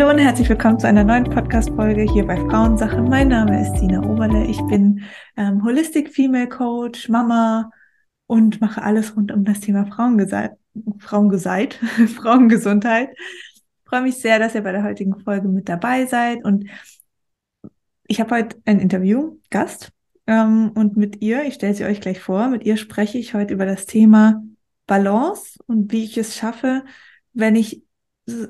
Hallo und herzlich willkommen zu einer neuen Podcast-Folge hier bei Frauensache. Mein Name ist Sina Oberle. Ich bin ähm, Holistic Female Coach, Mama und mache alles rund um das Thema Frauengeseit, Frauengeseit, Frauengesundheit. Ich freue mich sehr, dass ihr bei der heutigen Folge mit dabei seid und ich habe heute ein Interview, Gast, ähm, und mit ihr, ich stelle sie euch gleich vor, mit ihr spreche ich heute über das Thema Balance und wie ich es schaffe, wenn ich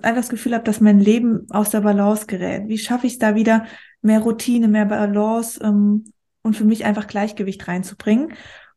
das Gefühl habe, dass mein Leben aus der Balance gerät. Wie schaffe ich es da wieder, mehr Routine, mehr Balance ähm, und für mich einfach Gleichgewicht reinzubringen?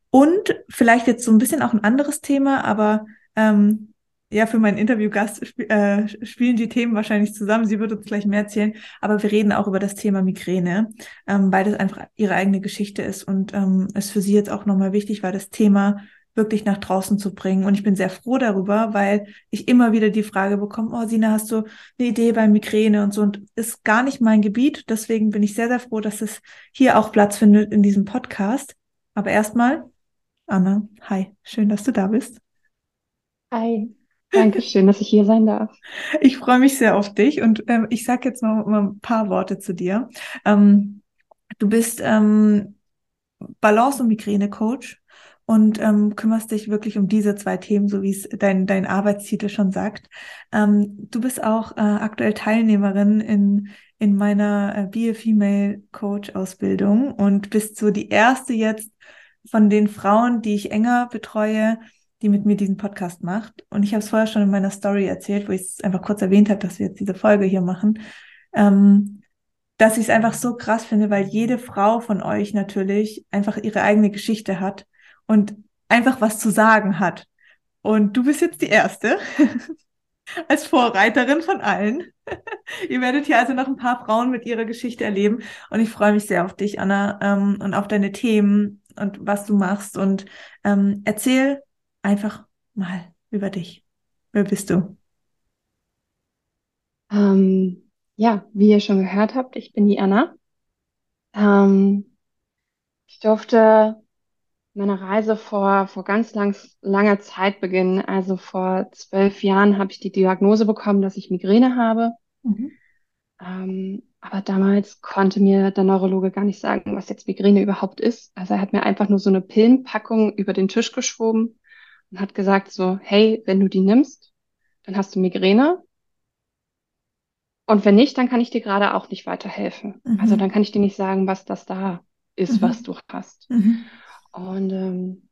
Und vielleicht jetzt so ein bisschen auch ein anderes Thema, aber ähm, ja, für meinen Interviewgast sp äh, spielen die Themen wahrscheinlich zusammen. Sie wird uns gleich mehr erzählen, aber wir reden auch über das Thema Migräne, ähm, weil das einfach ihre eigene Geschichte ist und ähm, ist für sie jetzt auch nochmal wichtig, weil das Thema wirklich nach draußen zu bringen. Und ich bin sehr froh darüber, weil ich immer wieder die Frage bekomme, oh Sina, hast du eine Idee bei Migräne und so und ist gar nicht mein Gebiet. Deswegen bin ich sehr, sehr froh, dass es hier auch Platz findet in diesem Podcast. Aber erstmal, Anna, hi, schön, dass du da bist. Hi, danke schön, dass ich hier sein darf. Ich freue mich sehr auf dich und ähm, ich sage jetzt mal, mal, ein paar Worte zu dir. Ähm, du bist ähm, Balance- und Migräne-Coach und ähm, kümmerst dich wirklich um diese zwei Themen, so wie es dein, dein Arbeitstitel schon sagt. Ähm, du bist auch äh, aktuell Teilnehmerin in, in meiner äh, Be a Female Coach Ausbildung und bist so die erste jetzt von den Frauen, die ich enger betreue, die mit mir diesen Podcast macht. Und ich habe es vorher schon in meiner Story erzählt, wo ich es einfach kurz erwähnt habe, dass wir jetzt diese Folge hier machen. Ähm, dass ich es einfach so krass finde, weil jede Frau von euch natürlich einfach ihre eigene Geschichte hat und einfach was zu sagen hat. Und du bist jetzt die Erste als Vorreiterin von allen. Ihr werdet hier also noch ein paar Frauen mit ihrer Geschichte erleben. Und ich freue mich sehr auf dich, Anna, ähm, und auf deine Themen und was du machst. Und ähm, erzähl einfach mal über dich. Wer bist du? Ähm, ja, wie ihr schon gehört habt, ich bin die Anna. Ähm, ich durfte meine Reise vor, vor ganz lang, langer Zeit beginnen. Also vor zwölf Jahren habe ich die Diagnose bekommen, dass ich Migräne habe. Mhm. Ähm, aber damals konnte mir der Neurologe gar nicht sagen, was jetzt Migräne überhaupt ist. Also er hat mir einfach nur so eine Pillenpackung über den Tisch geschoben und hat gesagt so, hey, wenn du die nimmst, dann hast du Migräne. Und wenn nicht, dann kann ich dir gerade auch nicht weiterhelfen. Mhm. Also dann kann ich dir nicht sagen, was das da ist, mhm. was du hast. Mhm. Und ähm,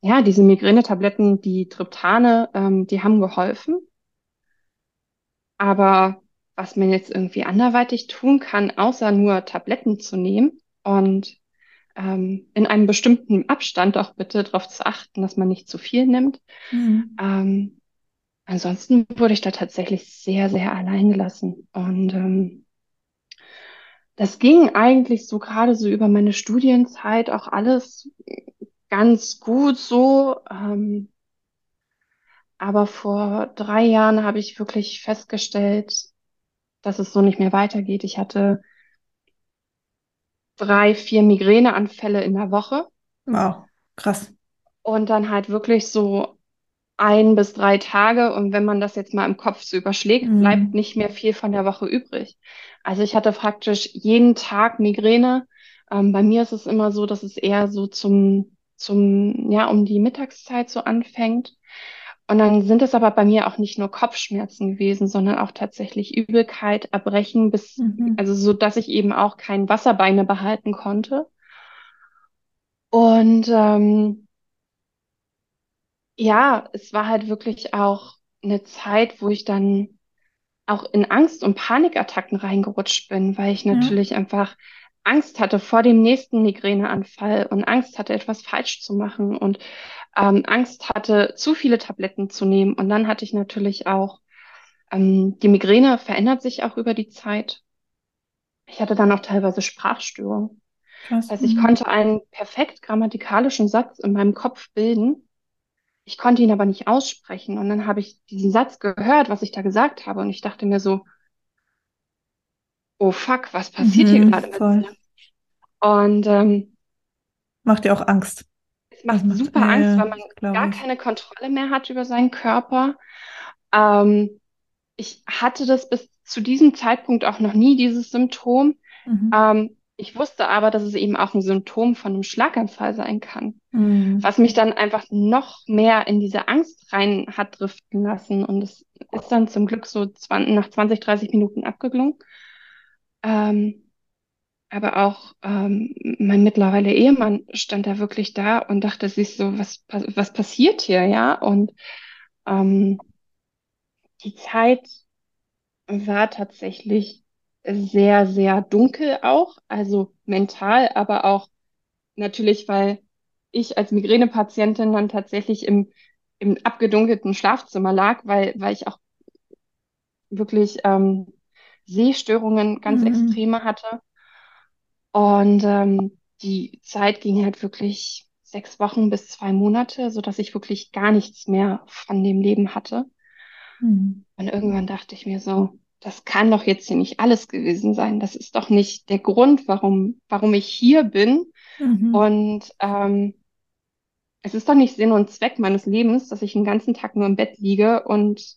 ja, diese Migränetabletten, die Triptane, ähm, die haben geholfen. Aber was man jetzt irgendwie anderweitig tun kann, außer nur Tabletten zu nehmen und ähm, in einem bestimmten Abstand auch bitte darauf zu achten, dass man nicht zu viel nimmt. Mhm. Ähm, ansonsten wurde ich da tatsächlich sehr, sehr allein gelassen. Und ähm, das ging eigentlich so gerade so über meine Studienzeit auch alles ganz gut so. Ähm, aber vor drei Jahren habe ich wirklich festgestellt, dass es so nicht mehr weitergeht. Ich hatte drei, vier Migräneanfälle in der Woche. Wow, krass. Und dann halt wirklich so ein bis drei Tage. Und wenn man das jetzt mal im Kopf so überschlägt, mhm. bleibt nicht mehr viel von der Woche übrig. Also ich hatte praktisch jeden Tag Migräne. Ähm, bei mir ist es immer so, dass es eher so zum, zum, ja, um die Mittagszeit so anfängt. Und dann sind es aber bei mir auch nicht nur Kopfschmerzen gewesen, sondern auch tatsächlich Übelkeit, Erbrechen, bis, mhm. also so, dass ich eben auch kein Wasserbeine behalten konnte. Und ähm, ja, es war halt wirklich auch eine Zeit, wo ich dann auch in Angst- und Panikattacken reingerutscht bin, weil ich natürlich ja. einfach Angst hatte vor dem nächsten Migräneanfall und Angst hatte, etwas falsch zu machen und ähm, Angst hatte, zu viele Tabletten zu nehmen. Und dann hatte ich natürlich auch, ähm, die Migräne verändert sich auch über die Zeit. Ich hatte dann auch teilweise Sprachstörungen. Krass. Also ich mhm. konnte einen perfekt grammatikalischen Satz in meinem Kopf bilden, ich konnte ihn aber nicht aussprechen. Und dann habe ich diesen Satz gehört, was ich da gesagt habe. Und ich dachte mir so, oh fuck, was passiert mhm, hier gerade voll. mir? Und ähm, macht dir auch Angst. Es macht, macht super Angst, weil man gar keine Kontrolle mehr hat über seinen Körper. Ähm, ich hatte das bis zu diesem Zeitpunkt auch noch nie dieses Symptom. Mhm. Ähm, ich wusste aber, dass es eben auch ein Symptom von einem Schlaganfall sein kann, mhm. was mich dann einfach noch mehr in diese Angst rein hat driften lassen. Und es ist dann zum Glück so 20, nach 20, 30 Minuten abgeklungen. Ähm, aber auch ähm, mein mittlerweile Ehemann stand da wirklich da und dachte sich so, was, was passiert hier, ja? Und ähm, die Zeit war tatsächlich sehr, sehr dunkel auch, also mental, aber auch natürlich, weil ich als Migränepatientin dann tatsächlich im, im abgedunkelten Schlafzimmer lag, weil, weil ich auch wirklich ähm, Sehstörungen ganz mhm. extreme hatte. Und ähm, die Zeit ging halt wirklich sechs Wochen bis zwei Monate, so dass ich wirklich gar nichts mehr von dem Leben hatte. Mhm. Und irgendwann dachte ich mir so, das kann doch jetzt hier nicht alles gewesen sein. Das ist doch nicht der Grund, warum, warum ich hier bin. Mhm. Und ähm, es ist doch nicht Sinn und Zweck meines Lebens, dass ich den ganzen Tag nur im Bett liege und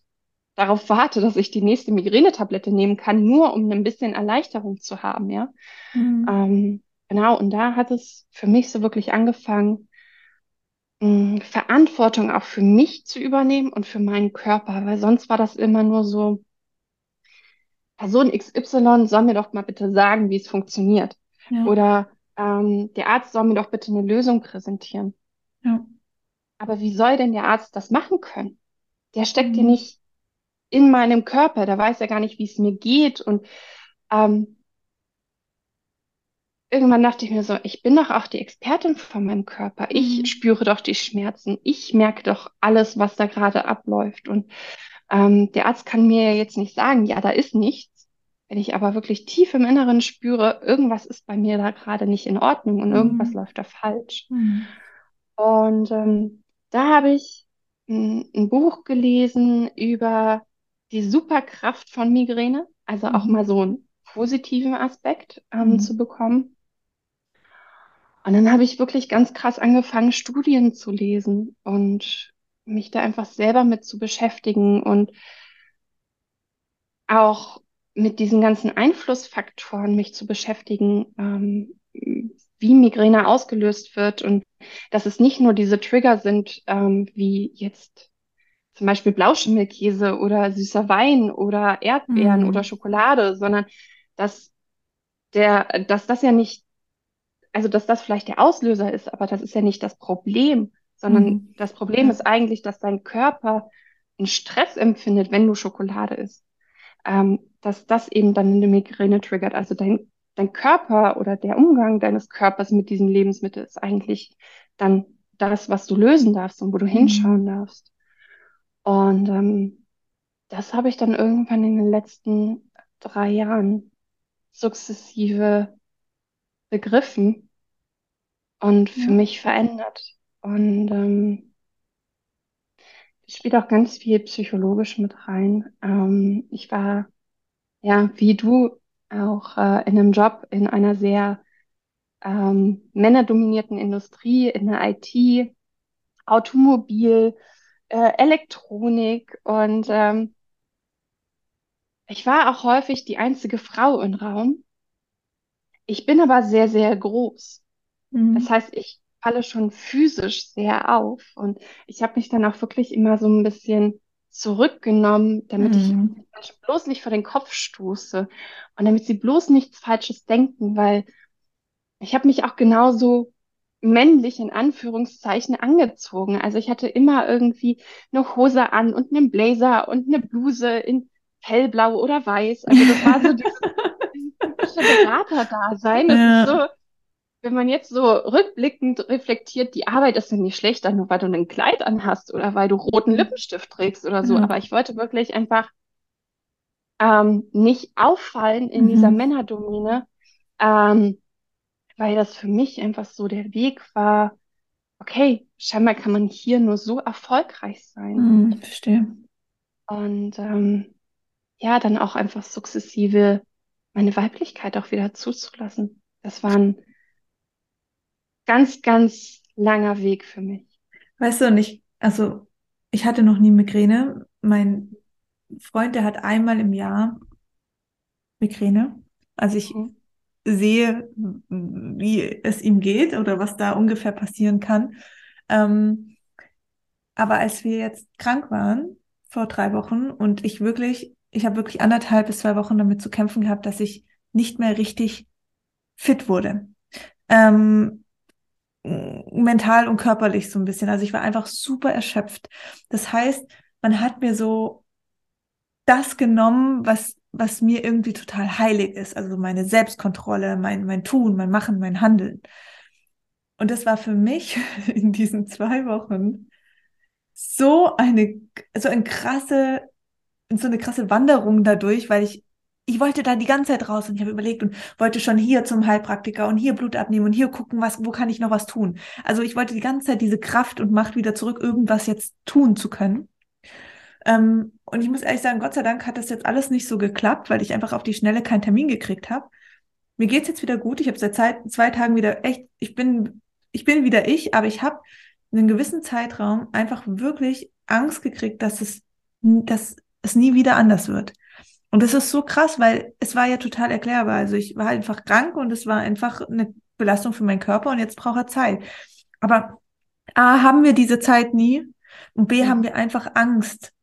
darauf warte, dass ich die nächste Migränetablette nehmen kann, nur um ein bisschen Erleichterung zu haben, ja. Mhm. Ähm, genau, und da hat es für mich so wirklich angefangen, mh, Verantwortung auch für mich zu übernehmen und für meinen Körper, weil sonst war das immer nur so, Person XY soll mir doch mal bitte sagen, wie es funktioniert. Ja. Oder ähm, der Arzt soll mir doch bitte eine Lösung präsentieren. Ja. Aber wie soll denn der Arzt das machen können? Der steckt mhm. ja nicht in meinem Körper, der weiß ja gar nicht, wie es mir geht. Und ähm, irgendwann dachte ich mir so, ich bin doch auch die Expertin von meinem Körper. Ich mhm. spüre doch die Schmerzen. Ich merke doch alles, was da gerade abläuft. Und ähm, der Arzt kann mir jetzt nicht sagen, ja, da ist nichts. Wenn ich aber wirklich tief im Inneren spüre, irgendwas ist bei mir da gerade nicht in Ordnung und mhm. irgendwas läuft da falsch. Mhm. Und ähm, da habe ich ein, ein, Buch gelesen über die Superkraft von Migräne, also auch mhm. mal so einen positiven Aspekt ähm, mhm. zu bekommen. Und dann habe ich wirklich ganz krass angefangen, Studien zu lesen und mich da einfach selber mit zu beschäftigen und auch mit diesen ganzen Einflussfaktoren mich zu beschäftigen, ähm, wie Migräne ausgelöst wird und dass es nicht nur diese Trigger sind, ähm, wie jetzt zum Beispiel Blauschimmelkäse oder süßer Wein oder Erdbeeren mhm. oder Schokolade, sondern dass der, dass das ja nicht, also dass das vielleicht der Auslöser ist, aber das ist ja nicht das Problem, sondern mhm. das Problem ist eigentlich, dass dein Körper einen Stress empfindet, wenn du Schokolade isst. Ähm, dass das eben dann eine Migräne triggert. Also dein, dein Körper oder der Umgang deines Körpers mit diesem Lebensmittel ist eigentlich dann das, was du lösen darfst und wo du mhm. hinschauen darfst. Und ähm, das habe ich dann irgendwann in den letzten drei Jahren sukzessive begriffen und für mich verändert. Und ähm, spielt auch ganz viel psychologisch mit rein. Ähm, ich war, ja, wie du, auch äh, in einem Job in einer sehr ähm, männerdominierten Industrie, in der IT, Automobil, äh, Elektronik und ähm, ich war auch häufig die einzige Frau im Raum. Ich bin aber sehr, sehr groß. Mhm. Das heißt, ich falle schon physisch sehr auf. Und ich habe mich dann auch wirklich immer so ein bisschen zurückgenommen, damit mhm. ich Menschen bloß nicht vor den Kopf stoße und damit sie bloß nichts Falsches denken, weil ich habe mich auch genauso männlich in Anführungszeichen angezogen. Also ich hatte immer irgendwie eine Hose an und einen Blazer und eine Bluse in hellblau oder weiß. Also das war so dieses, dieses typische Berater-Dasein. Das ja. ist so, wenn man jetzt so rückblickend reflektiert, die Arbeit ist ja nicht schlechter, nur weil du ein Kleid anhast oder weil du roten mhm. Lippenstift trägst oder so. Mhm. Aber ich wollte wirklich einfach ähm, nicht auffallen in mhm. dieser Männerdomäne, ähm, weil das für mich einfach so der Weg war, okay, scheinbar kann man hier nur so erfolgreich sein. Mhm, verstehe. Und ähm, ja, dann auch einfach sukzessive meine Weiblichkeit auch wieder zuzulassen. Das waren ganz, ganz langer Weg für mich. Weißt du, und ich, also ich hatte noch nie Migräne. Mein Freund, der hat einmal im Jahr Migräne. Also ich mhm. sehe, wie es ihm geht oder was da ungefähr passieren kann. Ähm, aber als wir jetzt krank waren, vor drei Wochen, und ich wirklich, ich habe wirklich anderthalb bis zwei Wochen damit zu kämpfen gehabt, dass ich nicht mehr richtig fit wurde. Ähm, mental und körperlich so ein bisschen. Also ich war einfach super erschöpft. Das heißt, man hat mir so das genommen, was, was mir irgendwie total heilig ist. Also meine Selbstkontrolle, mein, mein Tun, mein Machen, mein Handeln. Und das war für mich in diesen zwei Wochen so eine, so ein krasse, so eine krasse Wanderung dadurch, weil ich ich wollte da die ganze Zeit raus und ich habe überlegt und wollte schon hier zum Heilpraktiker und hier Blut abnehmen und hier gucken, was, wo kann ich noch was tun. Also ich wollte die ganze Zeit diese Kraft und Macht wieder zurück, irgendwas jetzt tun zu können. Ähm, und ich muss ehrlich sagen, Gott sei Dank hat das jetzt alles nicht so geklappt, weil ich einfach auf die Schnelle keinen Termin gekriegt habe. Mir geht's jetzt wieder gut. Ich habe seit Zeit, zwei Tagen wieder echt, ich bin, ich bin wieder ich, aber ich habe einen gewissen Zeitraum einfach wirklich Angst gekriegt, dass es, dass es nie wieder anders wird. Und das ist so krass, weil es war ja total erklärbar. Also ich war einfach krank und es war einfach eine Belastung für meinen Körper und jetzt braucht er Zeit. Aber A, haben wir diese Zeit nie und B, haben wir einfach Angst.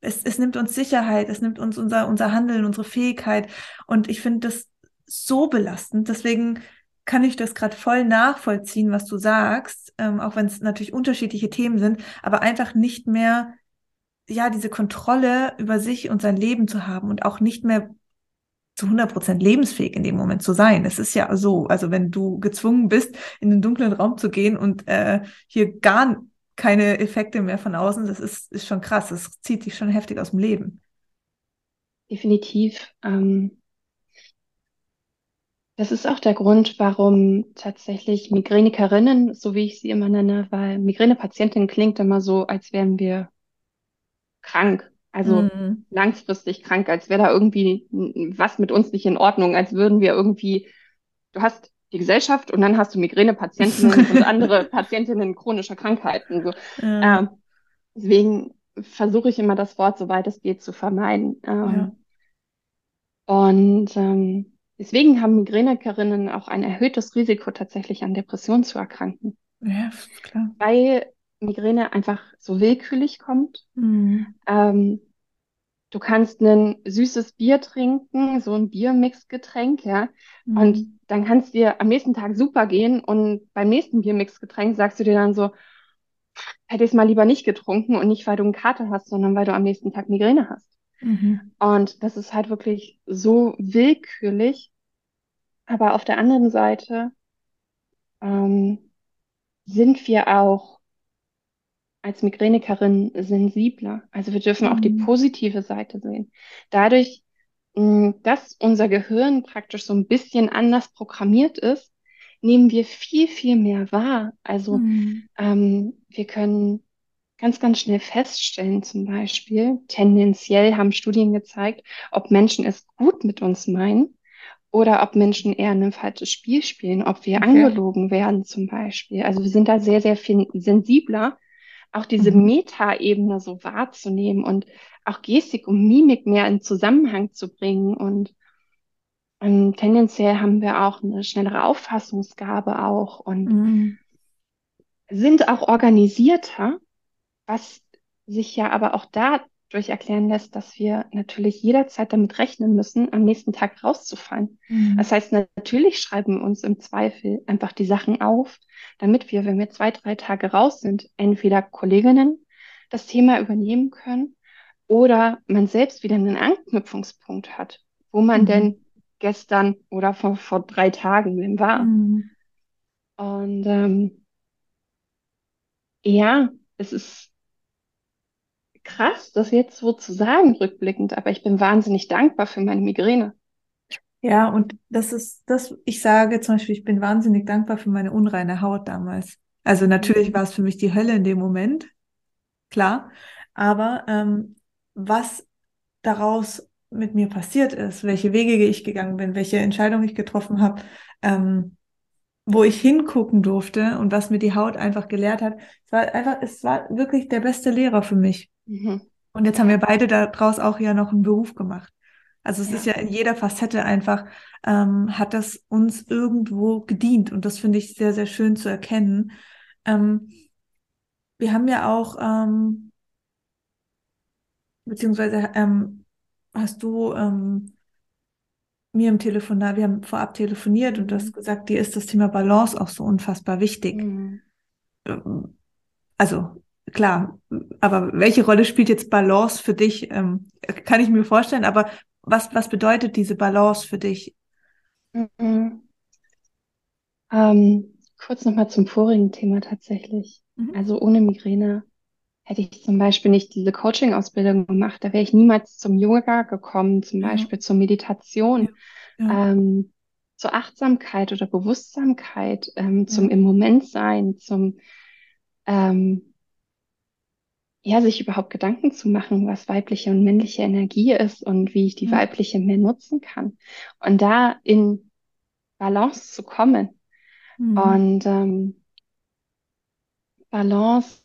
Es, es nimmt uns Sicherheit, es nimmt uns unser, unser Handeln, unsere Fähigkeit. Und ich finde das so belastend. Deswegen kann ich das gerade voll nachvollziehen, was du sagst, ähm, auch wenn es natürlich unterschiedliche Themen sind, aber einfach nicht mehr ja, diese Kontrolle über sich und sein Leben zu haben und auch nicht mehr zu 100 Prozent lebensfähig in dem Moment zu sein. Es ist ja so, also wenn du gezwungen bist, in den dunklen Raum zu gehen und äh, hier gar keine Effekte mehr von außen, das ist, ist schon krass. Das zieht dich schon heftig aus dem Leben. Definitiv. Ähm, das ist auch der Grund, warum tatsächlich Migränikerinnen, so wie ich sie immer nenne, weil Migränepatientin klingt immer so, als wären wir krank. Also mhm. langfristig krank, als wäre da irgendwie was mit uns nicht in Ordnung, als würden wir irgendwie, du hast die Gesellschaft und dann hast du Migränepatientinnen und andere Patientinnen chronischer Krankheiten. So. Ja. Ähm, deswegen versuche ich immer das Wort, soweit es geht, zu vermeiden. Ähm, ja. Und ähm, deswegen haben Migränikerinnen auch ein erhöhtes Risiko, tatsächlich an Depressionen zu erkranken. Ja, klar. Weil Migräne einfach so willkürlich kommt. Mhm. Ähm, du kannst ein süßes Bier trinken, so ein Biermixgetränk, ja, mhm. und dann kannst dir am nächsten Tag super gehen und beim nächsten Biermixgetränk sagst du dir dann so, hätte ich es mal lieber nicht getrunken und nicht, weil du einen Kater hast, sondern weil du am nächsten Tag Migräne hast. Mhm. Und das ist halt wirklich so willkürlich. Aber auf der anderen Seite ähm, sind wir auch als Migränikerin sensibler. Also wir dürfen auch die mhm. positive Seite sehen. Dadurch, mm, dass unser Gehirn praktisch so ein bisschen anders programmiert ist, nehmen wir viel, viel mehr wahr. Also mhm. ähm, wir können ganz, ganz schnell feststellen, zum Beispiel, tendenziell haben Studien gezeigt, ob Menschen es gut mit uns meinen oder ob Menschen eher ein falsches Spiel spielen, ob wir okay. angelogen werden zum Beispiel. Also wir sind da sehr, sehr viel sensibler auch diese mhm. Meta-Ebene so wahrzunehmen und auch Gestik und Mimik mehr in Zusammenhang zu bringen. Und ähm, tendenziell haben wir auch eine schnellere Auffassungsgabe auch und mhm. sind auch organisierter, was sich ja aber auch da durch erklären lässt, dass wir natürlich jederzeit damit rechnen müssen, am nächsten Tag rauszufallen. Mhm. Das heißt, natürlich schreiben wir uns im Zweifel einfach die Sachen auf, damit wir, wenn wir zwei, drei Tage raus sind, entweder Kolleginnen das Thema übernehmen können oder man selbst wieder einen Anknüpfungspunkt hat, wo man mhm. denn gestern oder vor, vor drei Tagen war. Mhm. Und ähm, ja, es ist krass, das jetzt so zu sagen, rückblickend, aber ich bin wahnsinnig dankbar für meine Migräne. Ja, und das ist das, ich sage zum Beispiel, ich bin wahnsinnig dankbar für meine unreine Haut damals. Also natürlich war es für mich die Hölle in dem Moment, klar, aber ähm, was daraus mit mir passiert ist, welche Wege ich gegangen bin, welche Entscheidungen ich getroffen habe, ähm, wo ich hingucken durfte und was mir die Haut einfach gelehrt hat, es war einfach, es war wirklich der beste Lehrer für mich. Mhm. Und jetzt haben wir beide daraus auch ja noch einen Beruf gemacht. Also es ja. ist ja in jeder Facette einfach, ähm, hat das uns irgendwo gedient. Und das finde ich sehr, sehr schön zu erkennen. Ähm, wir haben ja auch, ähm, beziehungsweise ähm, hast du ähm, mir im Telefonat, wir haben vorab telefoniert und du hast mhm. gesagt, dir ist das Thema Balance auch so unfassbar wichtig. Mhm. Ähm, also klar, aber welche Rolle spielt jetzt Balance für dich? Ähm, kann ich mir vorstellen, aber was, was bedeutet diese Balance für dich? Mhm. Ähm, kurz nochmal zum vorigen Thema tatsächlich. Mhm. Also ohne Migräne hätte ich zum Beispiel nicht diese Coaching-Ausbildung gemacht, da wäre ich niemals zum Yoga gekommen, zum ja. Beispiel zur Meditation, ja. Ähm, zur Achtsamkeit oder Bewusstsamkeit, ähm, zum im Moment sein, zum ähm, ja, sich überhaupt Gedanken zu machen, was weibliche und männliche Energie ist und wie ich die weibliche mehr nutzen kann. Und da in Balance zu kommen. Mhm. Und ähm, Balance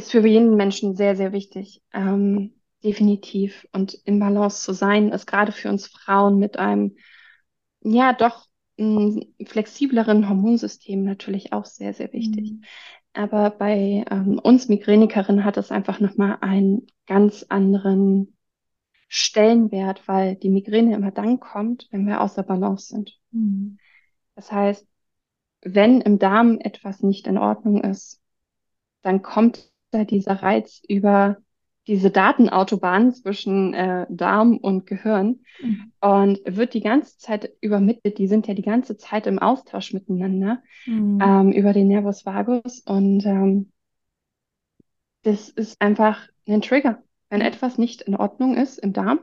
ist für jeden Menschen sehr, sehr wichtig. Ähm, definitiv. Und im Balance zu sein, ist gerade für uns Frauen mit einem, ja, doch flexibleren Hormonsystem natürlich auch sehr, sehr wichtig. Mhm. Aber bei ähm, uns Migränikerinnen hat es einfach nochmal einen ganz anderen Stellenwert, weil die Migräne immer dann kommt, wenn wir außer Balance sind. Mhm. Das heißt, wenn im Darm etwas nicht in Ordnung ist, dann kommt da dieser Reiz über diese Datenautobahn zwischen äh, Darm und Gehirn mhm. und wird die ganze Zeit übermittelt. Die sind ja die ganze Zeit im Austausch miteinander mhm. ähm, über den Nervus vagus und ähm, das ist einfach ein Trigger. Wenn etwas nicht in Ordnung ist im Darm,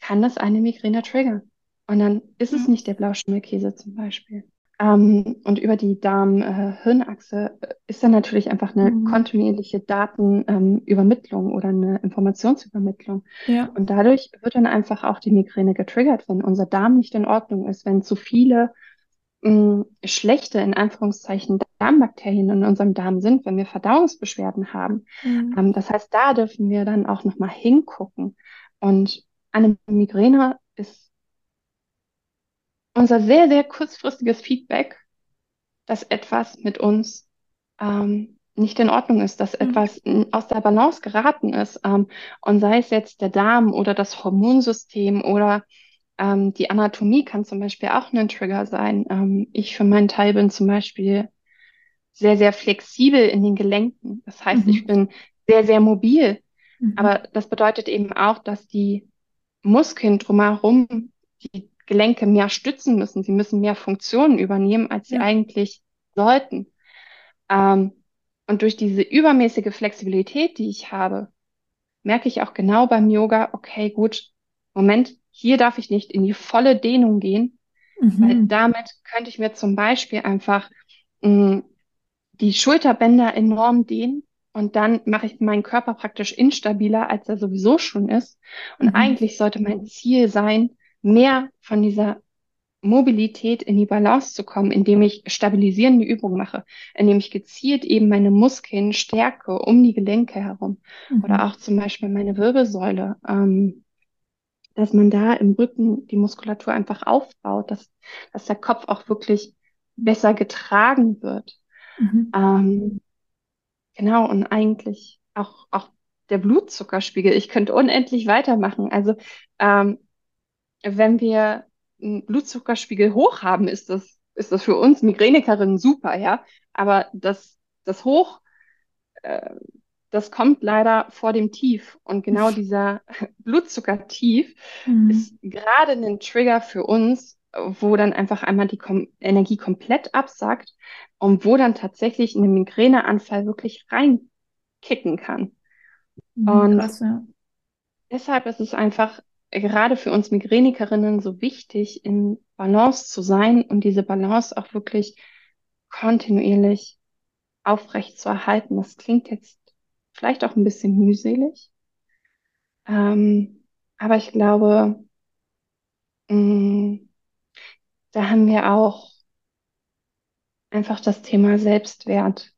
kann das eine Migräne triggern. Und dann ist es nicht der Blauschimmelkäse zum Beispiel. Ähm, und über die Darm-Hirnachse äh, ist dann natürlich einfach eine mhm. kontinuierliche Datenübermittlung ähm, oder eine Informationsübermittlung. Ja. Und dadurch wird dann einfach auch die Migräne getriggert, wenn unser Darm nicht in Ordnung ist, wenn zu viele mh, mm, schlechte, in Anführungszeichen, Darmbakterien in unserem Darm sind, wenn wir Verdauungsbeschwerden haben. Mhm. Ähm, das heißt, da dürfen wir dann auch nochmal hingucken. Und eine Migräne ist unser sehr, sehr kurzfristiges Feedback, dass etwas mit uns ähm, nicht in Ordnung ist, dass mhm. etwas aus der Balance geraten ist. Ähm, und sei es jetzt der Darm oder das Hormonsystem oder ähm, die Anatomie kann zum Beispiel auch ein Trigger sein. Ähm, ich für meinen Teil bin zum Beispiel sehr, sehr flexibel in den Gelenken. Das heißt, mhm. ich bin sehr, sehr mobil. Mhm. Aber das bedeutet eben auch, dass die Muskeln drumherum, die Gelenke mehr stützen müssen. Sie müssen mehr Funktionen übernehmen, als sie ja. eigentlich sollten. Ähm, und durch diese übermäßige Flexibilität, die ich habe, merke ich auch genau beim Yoga, okay, gut, Moment, hier darf ich nicht in die volle Dehnung gehen, mhm. weil damit könnte ich mir zum Beispiel einfach mh, mm, die Schulterbänder enorm dehnen und dann mache ich meinen Körper praktisch instabiler, als er sowieso schon ist. Und mhm. eigentlich sollte mein Ziel sein, mehr von dieser Mobilität in die Balance zu kommen, indem ich stabilisierende Übungen mache, indem ich gezielt eben meine Muskeln stärke um die Gelenke herum mhm. oder auch zum Beispiel meine Wirbelsäule, ähm, dass man da im Rücken die Muskulatur einfach aufbaut, dass, dass der Kopf auch wirklich besser getragen wird. Mhm. Ähm, genau, und eigentlich auch, auch der Blutzuckerspiegel. Ich könnte unendlich weitermachen. Also ähm, wenn wir einen Blutzuckerspiegel hoch haben, ist das, ist das für uns Migränikerinnen super, ja. Aber das, das Hoch, äh, das kommt leider vor dem Tief. Und genau dieser Blutzuckertief mhm. ist gerade ein Trigger für uns, wo dann einfach einmal die Kom Energie komplett absackt und wo dann tatsächlich ein Migräneanfall wirklich reinkicken kann. Mhm, und krass, ja. deshalb ist es einfach gerade für uns Migränikerinnen so wichtig, in Balance zu sein und diese Balance auch wirklich kontinuierlich aufrecht zu erhalten. Das klingt jetzt vielleicht auch ein bisschen mühselig, ähm, aber ich glaube, mh, mm, da haben wir auch einfach das Thema Selbstwert.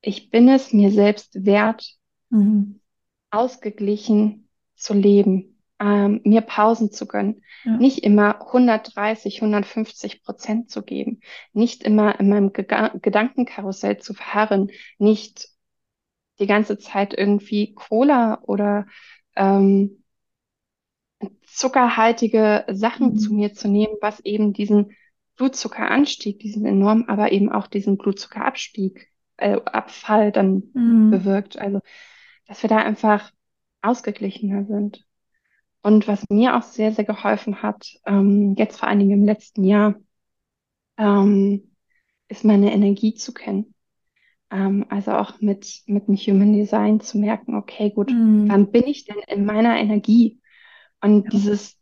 Ich bin es mir selbst wert, mhm. ausgeglichen zu leben ähm, mir Pausen zu gönnen, ja. nicht immer 130, 150 Prozent zu geben, nicht immer in meinem Ge Gedankenkarussell zu verharren, nicht die ganze Zeit irgendwie Cola oder ähm, zuckerhaltige Sachen mhm. zu mir zu nehmen, was eben diesen Blutzuckeranstieg, diesen enorm, aber eben auch diesen Blutzuckerabstieg, äh, Abfall dann mhm. bewirkt. Also, dass wir da einfach ausgeglichener sind. Und was mir auch sehr, sehr geholfen hat, ähm, jetzt vor allen Dingen im letzten Jahr, ähm, ist meine Energie zu kennen. Ähm, also auch mit, mit dem Human Design zu merken, okay, gut, mhm. wann bin ich denn in meiner Energie? Und ja. dieses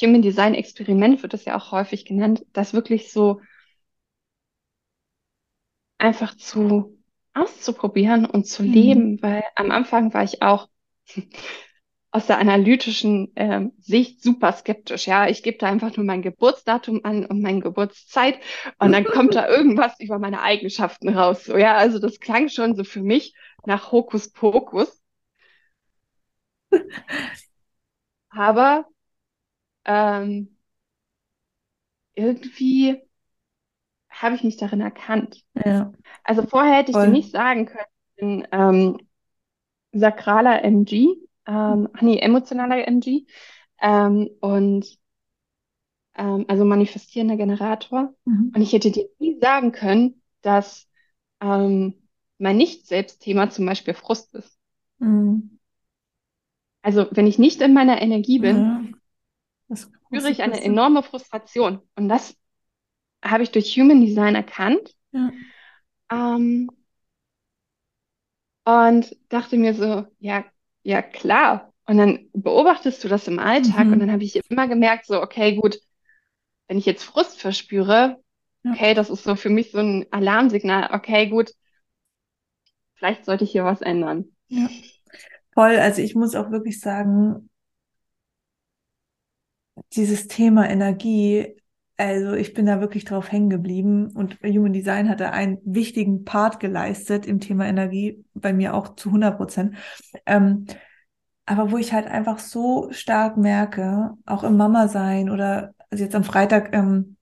Human Design Experiment wird es ja auch häufig genannt, das wirklich so einfach zu auszuprobieren und zu mhm. leben, weil am Anfang war ich auch aus der analytischen ähm, Sicht super skeptisch. Ja, ich gebe da einfach nur mein Geburtsdatum an und meine Geburtszeit und dann kommt da irgendwas über meine Eigenschaften raus. So, ja, also das klang schon so für mich nach Hokuspokus. Aber ähm, irgendwie habe ich mich darin erkannt. Ja. Also vorher hätte ich dir nicht sagen können, ich bin ähm, sakraler MG, ähm, nee, emotionaler MG ähm, und ähm, also manifestierender Generator. Mhm. Und ich hätte dir nie sagen können, dass ähm, mein Nicht-Selbst-Thema zum Beispiel Frust ist. Mhm. Also wenn ich nicht in meiner Energie bin, ja. spüre ich eine enorme Frustration. Und das habe ich durch Human Design erkannt. Ja. Ähm, und dachte mir so, ja, ja klar. Und dann beobachtest du das im Alltag mhm. und dann habe ich immer gemerkt, so, okay, gut, wenn ich jetzt Frust verspüre, ja. okay, das ist so für mich so ein Alarmsignal, okay, gut, vielleicht sollte ich hier was ändern. Ja. Voll, also ich muss auch wirklich sagen, dieses Thema Energie also ich bin da wirklich drauf hängen geblieben und Human Design hat da einen wichtigen Part geleistet im Thema Energie, bei mir auch zu 100 Prozent. Ähm, aber wo ich halt einfach so stark merke, auch im Mama sein oder also jetzt am Freitag ähm,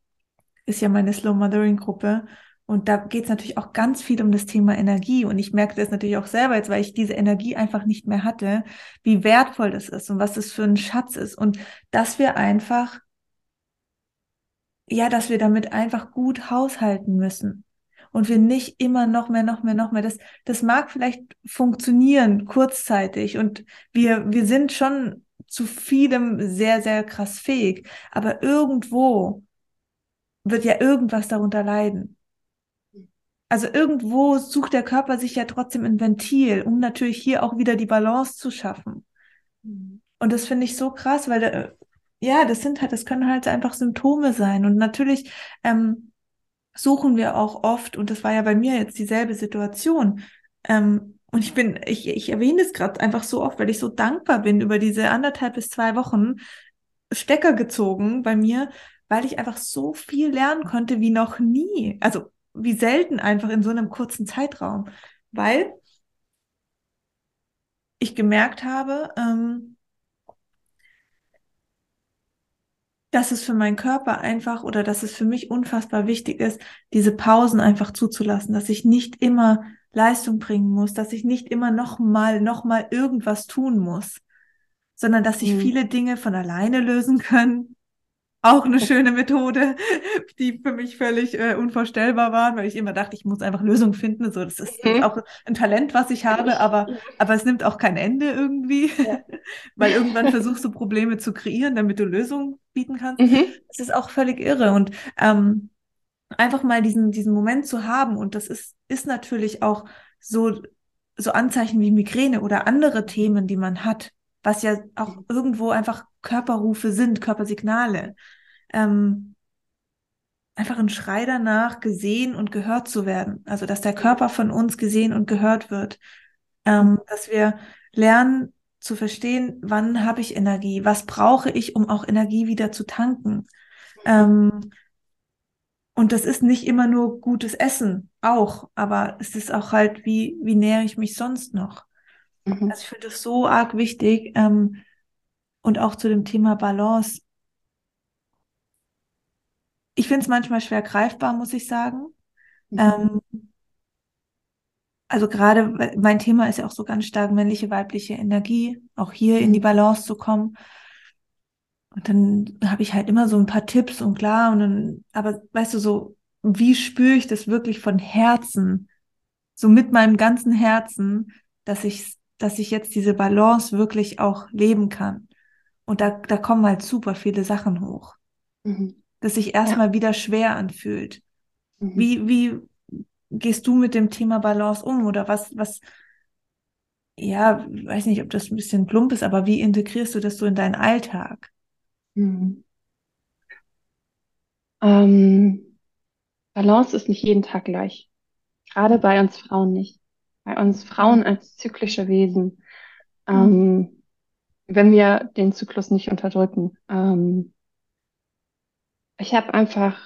ist ja meine Slow Mothering Gruppe und da geht es natürlich auch ganz viel um das Thema Energie und ich merke das natürlich auch selber jetzt, weil ich diese Energie einfach nicht mehr hatte, wie wertvoll das ist und was das für ein Schatz ist und dass wir einfach ja, dass wir damit einfach gut haushalten müssen und wir nicht immer noch mehr, noch mehr, noch mehr. Das, das mag vielleicht funktionieren kurzzeitig und wir, wir sind schon zu vielem sehr, sehr krass fähig, aber irgendwo wird ja irgendwas darunter leiden. Also irgendwo sucht der Körper sich ja trotzdem ein Ventil, um natürlich hier auch wieder die Balance zu schaffen. Mhm. Und das finde ich so krass, weil ja, das sind halt, das können halt einfach Symptome sein. Und natürlich ähm, suchen wir auch oft, und das war ja bei mir jetzt dieselbe Situation. Ähm, und ich bin, ich, ich erwähne es gerade einfach so oft, weil ich so dankbar bin über diese anderthalb bis zwei Wochen Stecker gezogen bei mir, weil ich einfach so viel lernen konnte wie noch nie. Also wie selten einfach in so einem kurzen Zeitraum. Weil ich gemerkt habe, ähm, dass es für meinen Körper einfach oder dass es für mich unfassbar wichtig ist, diese Pausen einfach zuzulassen, dass ich nicht immer Leistung bringen muss, dass ich nicht immer noch mal, noch mal irgendwas tun muss, sondern dass sich mhm. viele Dinge von alleine lösen können, auch eine schöne Methode, die für mich völlig äh, unvorstellbar waren, weil ich immer dachte, ich muss einfach Lösungen finden. So, das ist mhm. auch ein Talent, was ich habe, aber, aber es nimmt auch kein Ende irgendwie, ja. weil irgendwann versuchst du Probleme zu kreieren, damit du Lösungen bieten kannst. Mhm. Das ist auch völlig irre und ähm, einfach mal diesen, diesen Moment zu haben und das ist, ist natürlich auch so, so Anzeichen wie Migräne oder andere Themen, die man hat, was ja auch irgendwo einfach Körperrufe sind, Körpersignale. Ähm, einfach ein Schrei danach, gesehen und gehört zu werden. Also, dass der Körper von uns gesehen und gehört wird. Ähm, dass wir lernen zu verstehen, wann habe ich Energie, was brauche ich, um auch Energie wieder zu tanken. Ähm, und das ist nicht immer nur gutes Essen, auch, aber es ist auch halt, wie, wie nähere ich mich sonst noch? Mhm. Also ich finde es so arg wichtig, ähm, Und auch zu dem Thema Balance. Ich finde es manchmal schwer greifbar, muss ich sagen. Mhm. Ähm, also gerade mein Thema ist ja auch so ganz stark männliche, weibliche Energie, auch hier in die. Balance zu kommen. Und dann habe ich halt immer so ein paar Tipps und klar, und dann, aber weißt du, so, wie spüre ich das wirklich von Herzen, so mit meinem ganzen Herzen, dass ich, dass ich jetzt diese Balance wirklich auch leben kann. Und da, da kommen halt super viele Sachen hoch. Mhm. Dass sich erstmal ja. wieder schwer anfühlt. Mhm. Wie, wie gehst du mit dem Thema Balance um? Oder was, was, ja, weiß nicht, ob das ein bisschen plump ist, aber wie integrierst du das so in deinen Alltag? Mhm. Ähm, Balance ist nicht jeden Tag gleich. Gerade bei uns Frauen nicht. Bei uns Frauen als zyklische Wesen. Ähm, wenn wir den Zyklus nicht unterdrücken. Ähm, ich habe einfach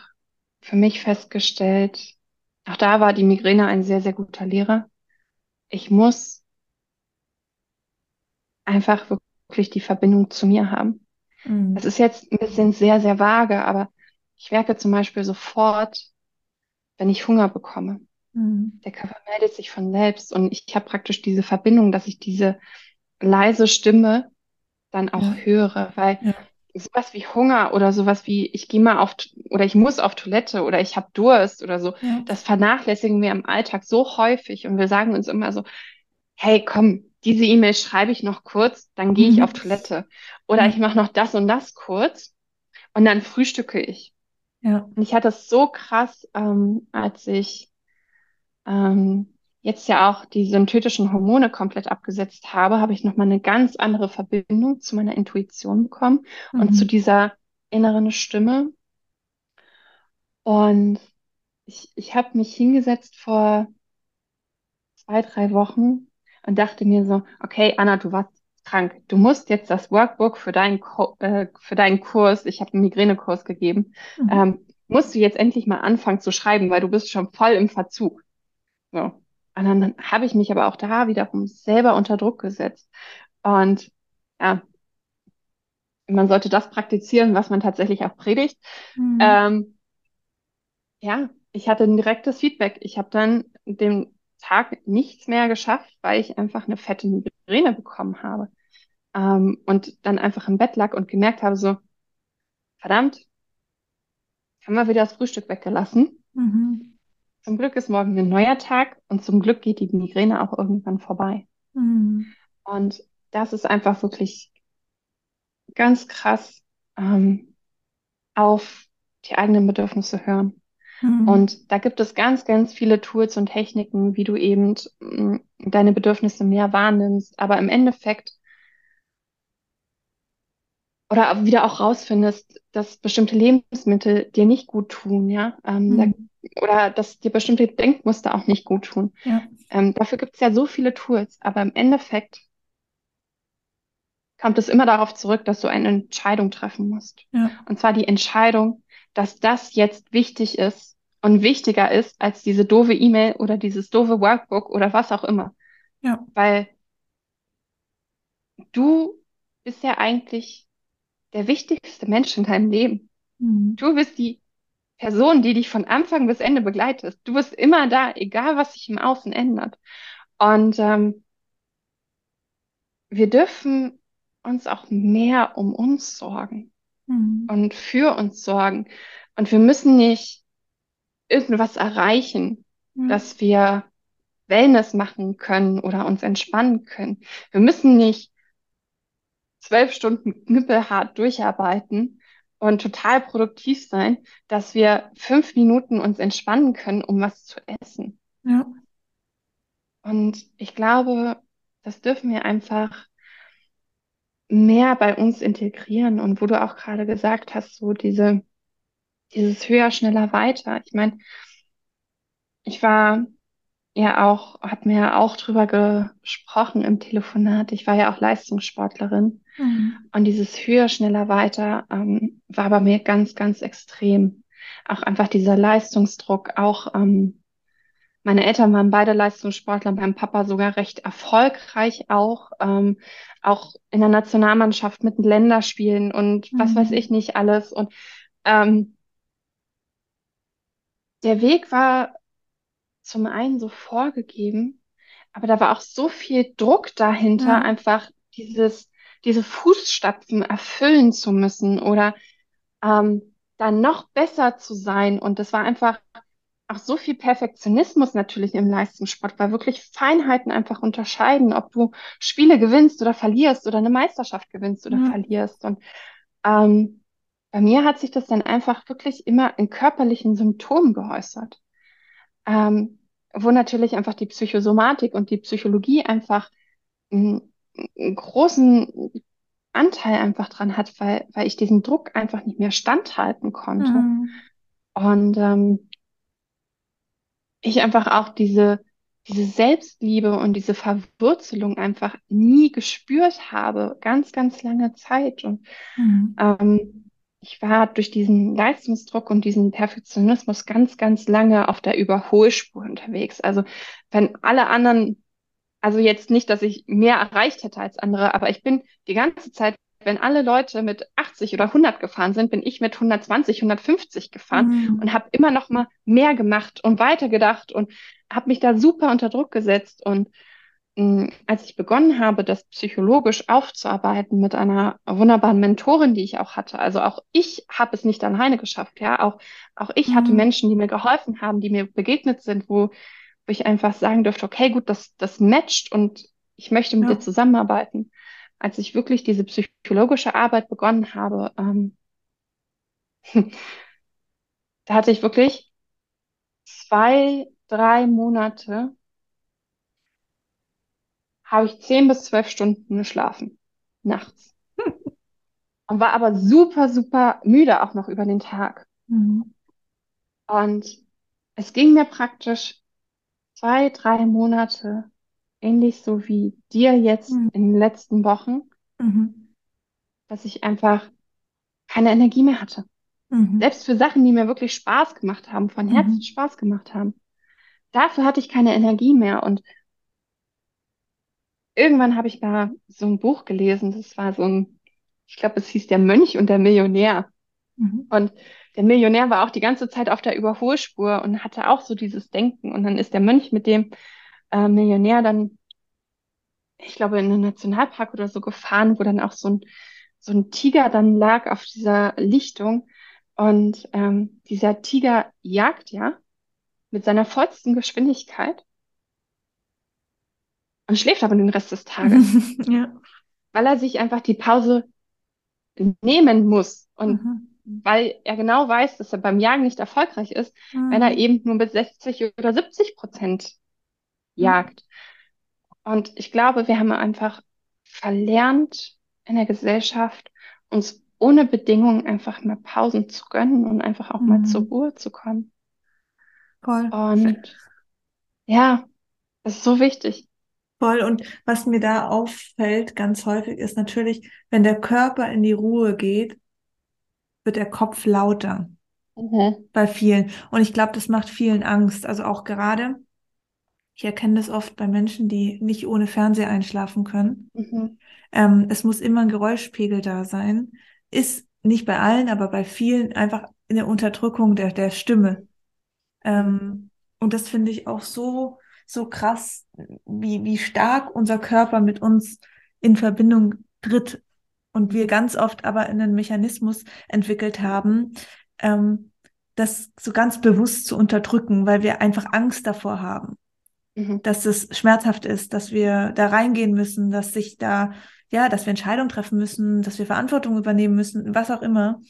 für mich festgestellt, auch da war die Migräne ein sehr, sehr guter Lehrer. Ich muss einfach wirklich die Verbindung zu mir haben. Mhm. Das ist jetzt ein bisschen sehr, sehr vage, aber ich merke zum Beispiel sofort, wenn ich Hunger bekomme. Mhm. Der Körper meldet sich von selbst und ich habe praktisch diese Verbindung, dass ich diese leise Stimme dann auch ja. höre, weil ja. sowas wie Hunger oder sowas wie ich gehe mal auf oder ich muss auf Toilette oder ich habe Durst oder so, ja. das vernachlässigen wir im Alltag so häufig und wir sagen uns immer so, hey, komm, diese E-Mail schreibe ich noch kurz, dann gehe ich mhm. auf Toilette. Oder mhm. ich mache noch das und das kurz und dann frühstücke ich. Ja. Und ich hatte es so krass, ähm, als ich ähm, jetzt ja auch die synthetischen Hormone komplett abgesetzt habe, habe ich nochmal eine ganz andere Verbindung zu meiner Intuition bekommen mhm. und zu dieser inneren Stimme. Und ich, ich habe mich hingesetzt vor zwei, drei Wochen und dachte mir so, okay, Anna, du warst krank. Du musst jetzt das Workbook für deinen, Ko äh, für deinen Kurs, ich habe einen Migränekurs gegeben, mhm. ähm, musst du jetzt endlich mal anfangen zu schreiben, weil du bist schon voll im Verzug. So. Und dann habe ich mich aber auch da wiederum selber unter Druck gesetzt. Und ja, man sollte das praktizieren, was man tatsächlich auch predigt. Mhm. Ähm, ja, ich hatte ein direktes Feedback. Ich habe dann dem Tag nichts mehr geschafft, weil ich einfach eine fette Migräne bekommen habe. Ähm, und dann einfach im Bett lag und gemerkt habe, so, verdammt, haben wir wieder das Frühstück weggelassen. Mhm. Zum Glück ist morgen ein neuer Tag und zum Glück geht die Migräne auch irgendwann vorbei. Mhm. Und das ist einfach wirklich ganz krass ähm, auf die eigenen Bedürfnisse hören. Mhm. Und da gibt es ganz, ganz viele Tools und Techniken, wie du eben mm, deine Bedürfnisse mehr wahrnimmst, aber im Endeffekt oder wieder auch rausfindest, dass bestimmte Lebensmittel dir nicht gut tun, ja, ähm, mhm. da, oder dass dir bestimmte Denkmuster auch nicht gut tun. Ja. Ähm, dafür gibt es ja so viele Tools, aber im Endeffekt kommt es immer darauf zurück, dass du eine Entscheidung treffen musst. Ja. Und zwar die Entscheidung, dass das jetzt wichtig ist und wichtiger ist als diese doofe E-Mail oder dieses doofe Workbook oder was auch immer. Ja. Weil du bist ja eigentlich der wichtigste Mensch in deinem Leben. Mhm. Du bist die Person, die dich von Anfang bis Ende begleitet. Du bist immer da, egal was sich im Außen ändert. Und ähm, wir dürfen uns auch mehr um uns sorgen mhm. und für uns sorgen. Und wir müssen nicht irgendwas erreichen, mhm. dass wir Wellness machen können oder uns entspannen können. Wir müssen nicht zwölf Stunden knüppelhart durcharbeiten und total produktiv sein, dass wir fünf Minuten uns entspannen können, um was zu essen. Ja. Und ich glaube, das dürfen wir einfach mehr bei uns integrieren. Und wo du auch gerade gesagt hast, so diese dieses höher, schneller, weiter. Ich meine, ich war ja auch, hat mir ja auch drüber gesprochen im Telefonat. Ich war ja auch Leistungssportlerin. Mhm. Und dieses höher, schneller, weiter ähm, war bei mir ganz, ganz extrem. Auch einfach dieser Leistungsdruck, auch ähm, meine Eltern waren beide Leistungssportler, mein Papa sogar recht erfolgreich auch, ähm, auch in der Nationalmannschaft mit Länderspielen und was weiß Mhm. ich nicht alles. Und ähm, der Weg war zum einen so vorgegeben, aber da war auch so viel Druck dahinter, Ja. einfach dieses, diese Fußstapfen erfüllen zu müssen oder ähm, dann noch besser zu sein. Und das war einfach auch so viel Perfektionismus natürlich im Leistungssport, weil wirklich Feinheiten einfach unterscheiden, ob du Spiele gewinnst oder verlierst oder eine Meisterschaft gewinnst oder Ja. verlierst. Und ähm, bei mir hat sich das dann einfach wirklich immer in körperlichen Symptomen geäußert, ähm, wo natürlich einfach die Psychosomatik und die Psychologie einfach einen, einen großen Anteil einfach dran hat, weil, weil ich diesen Druck einfach nicht mehr standhalten konnte. Mhm. Und ähm, ich einfach auch diese, diese Selbstliebe und diese Verwurzelung einfach nie gespürt habe, ganz, ganz lange Zeit. Und Mhm. ähm, ich war durch diesen Leistungsdruck und diesen Perfektionismus ganz, ganz lange auf der Überholspur unterwegs. Also wenn alle anderen, also jetzt nicht, dass ich mehr erreicht hätte als andere, aber ich bin die ganze Zeit, wenn alle Leute mit 80 oder 100 gefahren sind, bin ich mit 120, 150 gefahren Mhm. und habe immer noch mal mehr gemacht und weitergedacht und habe mich da super unter Druck gesetzt. Und als ich begonnen habe, das psychologisch aufzuarbeiten mit einer wunderbaren Mentorin, die ich auch hatte, also auch ich habe es nicht alleine geschafft, ja, auch, auch ich hatte Mhm. Menschen, die mir geholfen haben, die mir begegnet sind, wo, wo ich einfach sagen durfte, okay, gut, das, das matcht und ich möchte mit dir Ja. zusammenarbeiten. Als ich wirklich diese psychologische Arbeit begonnen habe, ähm, da hatte ich wirklich zwei, drei Monate, habe ich zehn bis zwölf Stunden geschlafen, nachts. Und war aber super, super müde auch noch über den Tag. Mhm. Und es ging mir praktisch zwei, drei Monate ähnlich so wie dir jetzt Mhm. in den letzten Wochen, Mhm. dass ich einfach keine Energie mehr hatte. Mhm. Selbst für Sachen, die mir wirklich Spaß gemacht haben, von Herzen Mhm. Spaß gemacht haben. Dafür hatte ich keine Energie mehr. Und irgendwann habe ich da so ein Buch gelesen. Das war so ein, ich glaube, es hieß Der Mönch und der Millionär. Mhm. Und der Millionär war auch die ganze Zeit auf der Überholspur und hatte auch so dieses Denken. Und dann ist der Mönch mit dem äh, Millionär dann, ich glaube, in einen Nationalpark oder so gefahren, wo dann auch so ein, so ein Tiger dann lag auf dieser Lichtung. Und ähm, dieser Tiger jagt ja mit seiner vollsten Geschwindigkeit und schläft aber den Rest des Tages, Ja. weil er sich einfach die Pause nehmen muss. Und Mhm. weil er genau weiß, dass er beim Jagen nicht erfolgreich ist, wenn er Mhm. eben nur mit 60 oder 70 Prozent Ja. jagt. Und ich glaube, wir haben einfach verlernt in der Gesellschaft, uns ohne Bedingungen einfach mal Pausen zu gönnen und einfach auch mal zur Mhm. Ruhe zu kommen. Voll. Und ja, das ist so wichtig. Voll. Und was mir da auffällt, ganz häufig, ist natürlich, wenn der Körper in die Ruhe geht, wird der Kopf lauter Mhm. bei vielen. Und ich glaube, das macht vielen Angst. Also auch gerade, ich erkenne das oft bei Menschen, die nicht ohne Fernseher einschlafen können. Mhm. Ähm, es muss immer ein Geräuschpegel da sein. Ist nicht bei allen, aber bei vielen einfach in der Unterdrückung der, der Stimme. Ähm, und das finde ich auch so, so krass, wie, wie stark unser Körper mit uns in Verbindung tritt. Und wir ganz oft aber einen Mechanismus entwickelt haben, ähm, das so ganz bewusst zu unterdrücken, weil wir einfach Angst davor haben, Mhm. dass es schmerzhaft ist, dass wir da reingehen müssen, dass sich da, ja, dass wir Entscheidungen treffen müssen, dass wir Verantwortung übernehmen müssen, was auch immer.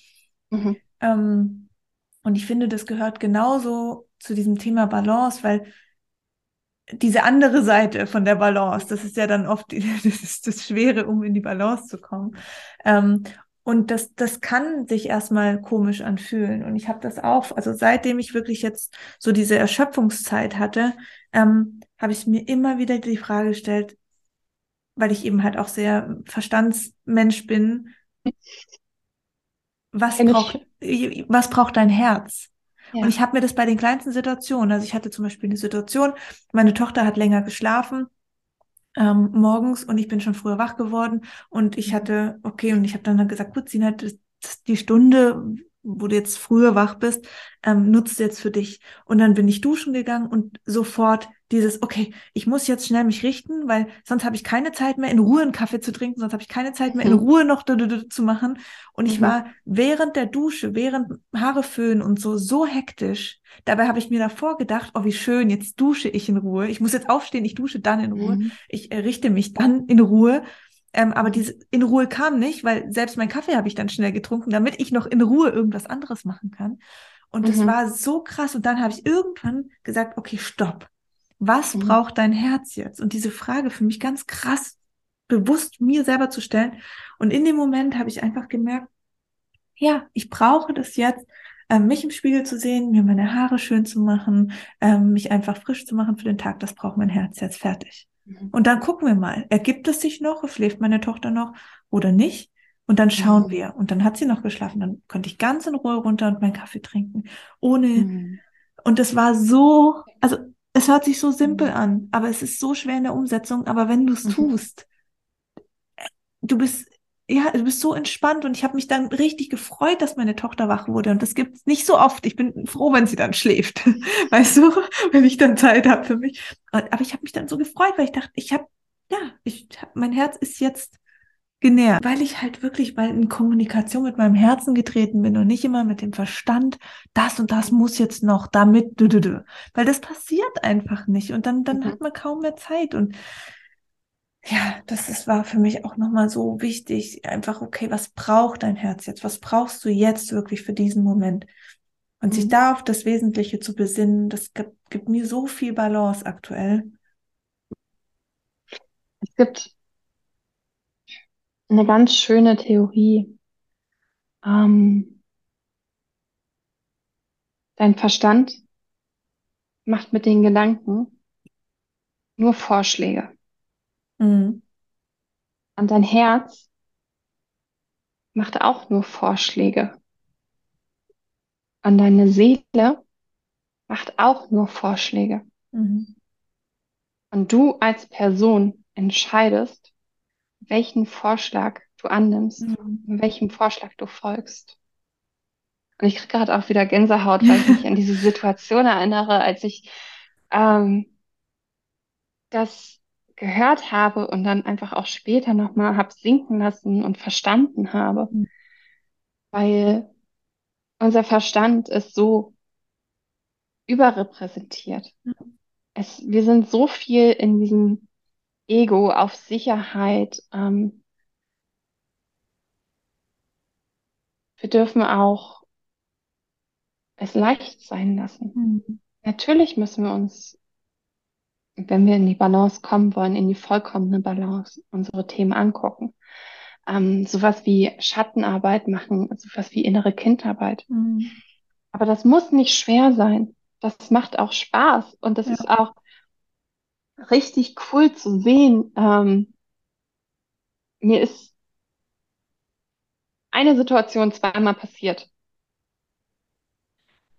Mhm. Ähm, und ich finde, das gehört genauso zu diesem Thema Balance, weil diese andere Seite von der Balance, das ist ja dann oft das ist das Schwere, um in die Balance zu kommen. Ähm, und das, das kann sich erstmal komisch anfühlen. Und ich habe das auch, also seitdem ich wirklich jetzt so diese Erschöpfungszeit hatte, ähm, habe ich mir immer wieder die Frage gestellt, weil ich eben halt auch sehr Verstandsmensch bin, was braucht, was braucht dein Herz? Ja. Und ich habe mir das bei den kleinsten Situationen, also ich hatte zum Beispiel eine Situation, meine Tochter hat länger geschlafen ähm, morgens und ich bin schon früher wach geworden und ich mhm. hatte, okay, und ich habe dann gesagt, gut, Sina, die Stunde, wo du jetzt früher wach bist, ähm, nutzt jetzt für dich. Und dann bin ich duschen gegangen und sofort dieses, okay, ich muss jetzt schnell mich richten, weil sonst habe ich keine Zeit mehr, in Ruhe einen Kaffee zu trinken, sonst habe ich keine Zeit mehr, in mhm. Ruhe noch zu machen. Und ich mhm. war während der Dusche, während Haare föhnen und so, so hektisch. Dabei habe ich mir davor gedacht, oh, wie schön, jetzt dusche ich in Ruhe. Ich muss jetzt aufstehen, ich dusche dann in Ruhe. Mhm. Ich richte mich dann in Ruhe. Ähm, aber diese in Ruhe kam nicht, weil selbst mein Kaffee habe ich dann schnell getrunken, damit ich noch in Ruhe irgendwas anderes machen kann. Und es mhm. war so krass. Und dann habe ich irgendwann gesagt, okay, stopp. Was mhm. braucht dein Herz jetzt? Und diese Frage für mich ganz krass bewusst mir selber zu stellen. Und in dem Moment habe ich einfach gemerkt, ja, ich brauche das jetzt, ähm, mich im Spiegel zu sehen, mir meine Haare schön zu machen, ähm, mich einfach frisch zu machen für den Tag. Das braucht mein Herz jetzt fertig. Mhm. Und dann gucken wir mal, ergibt es sich noch, schläft meine Tochter noch oder nicht? Und dann schauen mhm. wir. Und dann hat sie noch geschlafen. Dann konnte ich ganz in Ruhe runter und meinen Kaffee trinken. Ohne. Mhm. Und es war so, also es hört sich so simpel mhm. an, aber es ist so schwer in der Umsetzung. Aber wenn du es mhm. tust, du bist ja, du bist so entspannt und ich habe mich dann richtig gefreut, dass meine Tochter wach wurde. Und das gibt's nicht so oft. Ich bin froh, wenn sie dann schläft, weißt du, wenn ich dann Zeit habe für mich. Aber ich habe mich dann so gefreut, weil ich dachte, ich habe, ja, ich hab, mein Herz ist jetzt genährt, weil ich halt wirklich mal in Kommunikation mit meinem Herzen getreten bin und nicht immer mit dem Verstand, das und das muss jetzt noch, damit, du, du, du. weil das passiert einfach nicht und dann, dann mhm. hat man kaum mehr Zeit und ja, das ist, war für mich auch nochmal so wichtig, einfach, okay, was braucht dein Herz jetzt? Was brauchst du jetzt wirklich für diesen Moment? Und mhm. sich da auf das Wesentliche zu besinnen, das gibt, gibt mir so viel Balance aktuell. Es gibt eine ganz schöne Theorie. Ähm, dein Verstand macht mit den Gedanken nur Vorschläge. Mhm. Und dein Herz macht auch nur Vorschläge. Und deine Seele macht auch nur Vorschläge. Mhm. Und du als Person entscheidest, welchen Vorschlag du annimmst mhm. welchem Vorschlag du folgst. Und ich kriege gerade auch wieder Gänsehaut, weil ich mich an diese Situation erinnere, als ich ähm, das gehört habe und dann einfach auch später nochmal habe sinken lassen und verstanden habe. Mhm. Weil unser Verstand ist so überrepräsentiert. Mhm. Es, wir sind so viel in diesem Ego auf Sicherheit. Ähm, wir dürfen auch es leicht sein lassen. Mhm. Natürlich müssen wir uns wenn wir in die Balance kommen wollen, in die vollkommene Balance, unsere Themen angucken. Ähm, sowas wie Schattenarbeit machen, sowas wie innere Kindarbeit. Mhm. Aber das muss nicht schwer sein. Das macht auch Spaß und das ja. ist auch richtig cool zu sehen. Ähm, mir ist eine Situation zweimal passiert.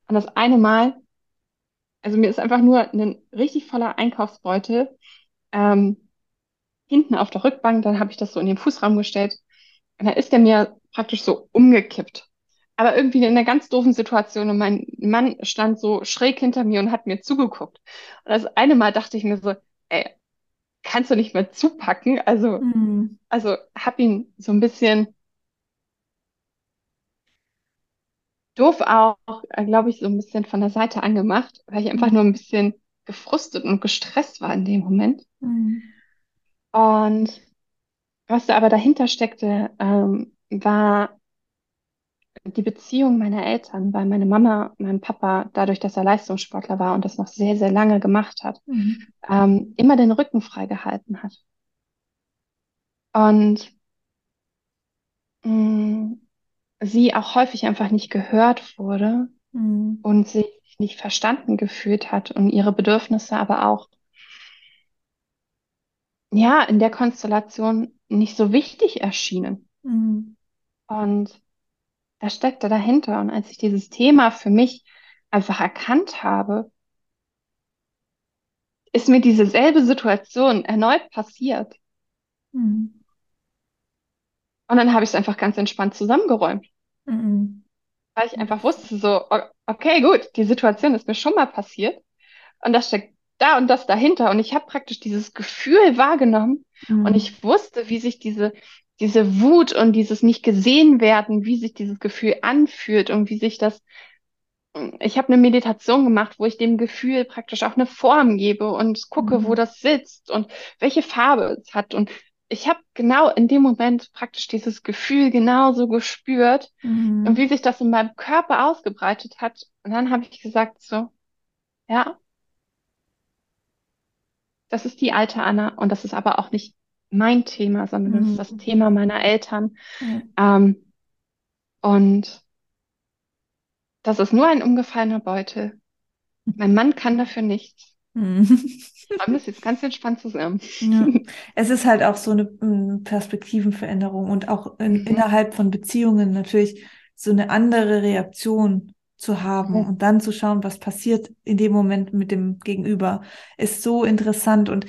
Und das eine Mal also mir ist einfach nur ein richtig voller Einkaufsbeutel ähm, hinten auf der Rückbank, dann habe ich das so in den Fußraum gestellt und dann ist der mir praktisch so umgekippt. Aber irgendwie in einer ganz doofen Situation und mein Mann stand so schräg hinter mir und hat mir zugeguckt. Und das eine Mal dachte ich mir so, ey, kannst du nicht mehr zupacken? Also, mhm. also hab ihn so ein bisschen doof auch, äh, glaube ich, so ein bisschen von der Seite angemacht, weil ich einfach mhm. nur ein bisschen gefrustet und gestresst war in dem Moment. Mhm. Und was da aber dahinter steckte, ähm, war die Beziehung meiner Eltern, weil meine Mama, mein Papa, dadurch, dass er Leistungssportler war und das noch sehr, sehr lange gemacht hat, mhm. ähm, immer den Rücken frei gehalten hat. Und mh, mm, sie auch häufig einfach nicht gehört wurde mhm. und sich nicht verstanden gefühlt hat und ihre Bedürfnisse aber auch ja in der Konstellation nicht so wichtig erschienen. Mhm. Und da steckte dahinter. Und als ich dieses Thema für mich einfach erkannt habe, ist mir dieselbe Situation erneut passiert. Mhm. Und dann habe ich es einfach ganz entspannt zusammengeräumt. Mhm. Weil ich einfach wusste, so, okay, gut, die Situation ist mir schon mal passiert. Und das steckt da und das dahinter. Und ich habe praktisch dieses Gefühl wahrgenommen. Mhm. Und ich wusste, wie sich diese, diese Wut und dieses nicht gesehen werden, wie sich dieses Gefühl anfühlt und wie sich das ich habe eine Meditation gemacht, wo ich dem Gefühl praktisch auch eine Form gebe und gucke, Mhm. wo das sitzt und welche Farbe es hat. Und ich habe genau in dem Moment praktisch dieses Gefühl genauso gespürt und Mhm. wie sich das in meinem Körper ausgebreitet hat. Und dann habe ich gesagt, so, ja, das ist die alte Anna und das ist aber auch nicht mein Thema, sondern das ist das Mhm. Thema meiner Eltern. Ja. Ähm, und das ist nur ein umgefallener Beutel. Mein Mann kann dafür nichts. Mhm. Wir haben das jetzt ganz entspannt zusammen. Ja. Es ist halt auch so eine mm, Perspektivenveränderung und auch in, Mhm. innerhalb von Beziehungen natürlich so eine andere Reaktion zu haben Mhm. und dann zu schauen, was passiert in dem Moment mit dem Gegenüber, ist so interessant. Und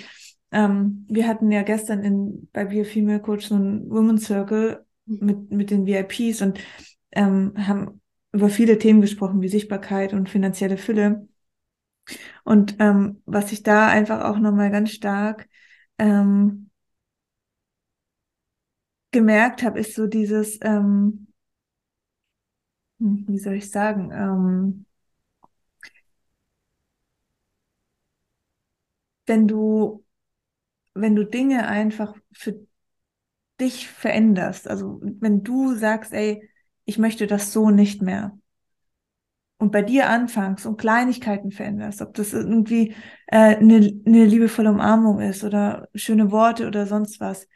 ähm, wir hatten ja gestern in, bei Be a Female Coach so einen Women's Circle mit, mit den VIPs und ähm, haben über viele Themen gesprochen, wie Sichtbarkeit und finanzielle Fülle. Und ähm, was ich da einfach auch nochmal ganz stark ähm, gemerkt habe, ist so dieses, ähm, hm, wie soll ich sagen, ähm, wenn du, wenn du Dinge einfach für dich veränderst, also wenn du sagst, ey, ich möchte das so nicht mehr. Und bei dir anfängst und Kleinigkeiten veränderst, ob das irgendwie äh, eine, eine liebevolle Umarmung ist oder schöne Worte oder sonst was,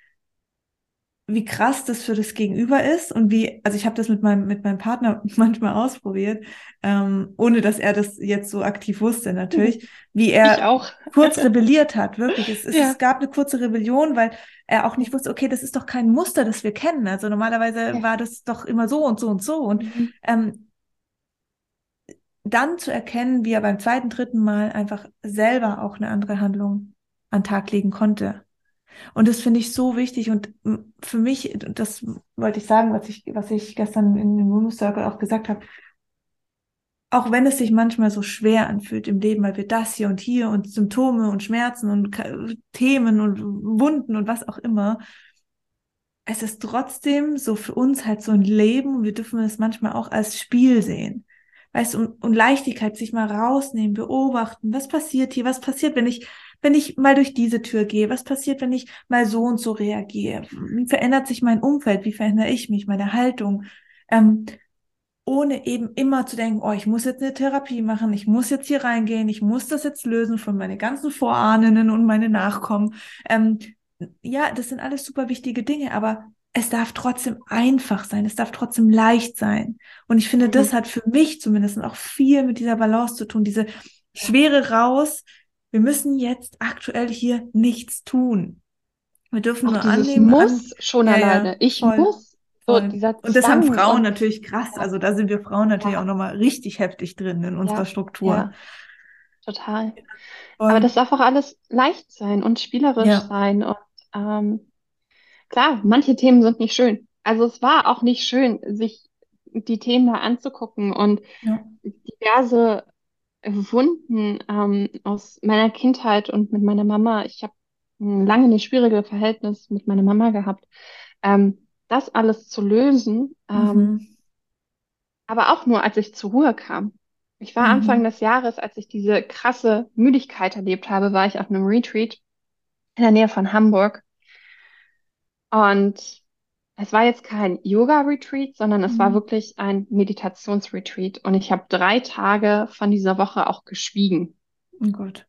wie krass das für das Gegenüber ist und wie, also ich habe das mit meinem, mit meinem Partner manchmal ausprobiert, ähm, ohne dass er das jetzt so aktiv wusste natürlich, wie Ich er auch. kurz rebelliert hat, wirklich. Es, es, Ja. es gab eine kurze Rebellion, weil er auch nicht wusste, okay, das ist doch kein Muster, das wir kennen. Also normalerweise Ja. war das doch immer so und so und so. Und Mhm. ähm, dann zu erkennen, wie er beim zweiten, dritten Mal einfach selber auch eine andere Handlung an den Tag legen konnte. Und das finde ich so wichtig. Und m, für mich, das wollte ich sagen, was ich, was ich gestern in dem Women's Circle auch gesagt habe, auch wenn es sich manchmal so schwer anfühlt im Leben, weil wir das hier und hier und Symptome und Schmerzen und Themen und Wunden und was auch immer, es ist trotzdem so für uns halt so ein Leben wir dürfen es manchmal auch als Spiel sehen. Weißt du, und, und Leichtigkeit sich mal rausnehmen, beobachten, was passiert hier, was passiert, wenn ich, wenn ich mal durch diese Tür gehe, was passiert, wenn ich mal so und so reagiere, wie verändert sich mein Umfeld, wie verändere ich mich, meine Haltung, ähm, ohne eben immer zu denken, oh, ich muss jetzt eine Therapie machen, ich muss jetzt hier reingehen, ich muss das jetzt lösen von meine ganzen Vorahnen und meine Nachkommen. Ähm, ja, das sind alles super wichtige Dinge, aber es darf trotzdem einfach sein, es darf trotzdem leicht sein. Und ich finde, das Mhm. hat für mich zumindest auch viel mit dieser Balance zu tun, diese Schwere raus. Wir müssen jetzt aktuell hier nichts tun. Wir dürfen Auch nur annehmen. An, Muss schon ja, alleine. Ich voll, muss. So voll. Und das haben Frauen natürlich krass. ja, Also da sind wir Frauen natürlich ja, auch nochmal richtig heftig drin in unserer Struktur. total. Aber Voll. das darf auch alles leicht sein und spielerisch sein. Und ähm, klar, manche Themen sind nicht schön. Also es war auch nicht schön, sich die Themen da anzugucken und diverse Wunden ähm, aus meiner Kindheit und mit meiner Mama. Ich habe lange ein schwieriges Verhältnis mit meiner Mama gehabt. Ähm, das alles zu lösen, ähm, Mhm. aber auch nur, als ich zur Ruhe kam. Ich war Anfang Mhm. des Jahres, als ich diese krasse Müdigkeit erlebt habe, war ich auf einem Retreat in der Nähe von Hamburg. Und es war jetzt kein Yoga-Retreat, sondern es war Mhm. wirklich ein Meditationsretreat. Und ich habe drei Tage von dieser Woche auch geschwiegen. Oh Gott.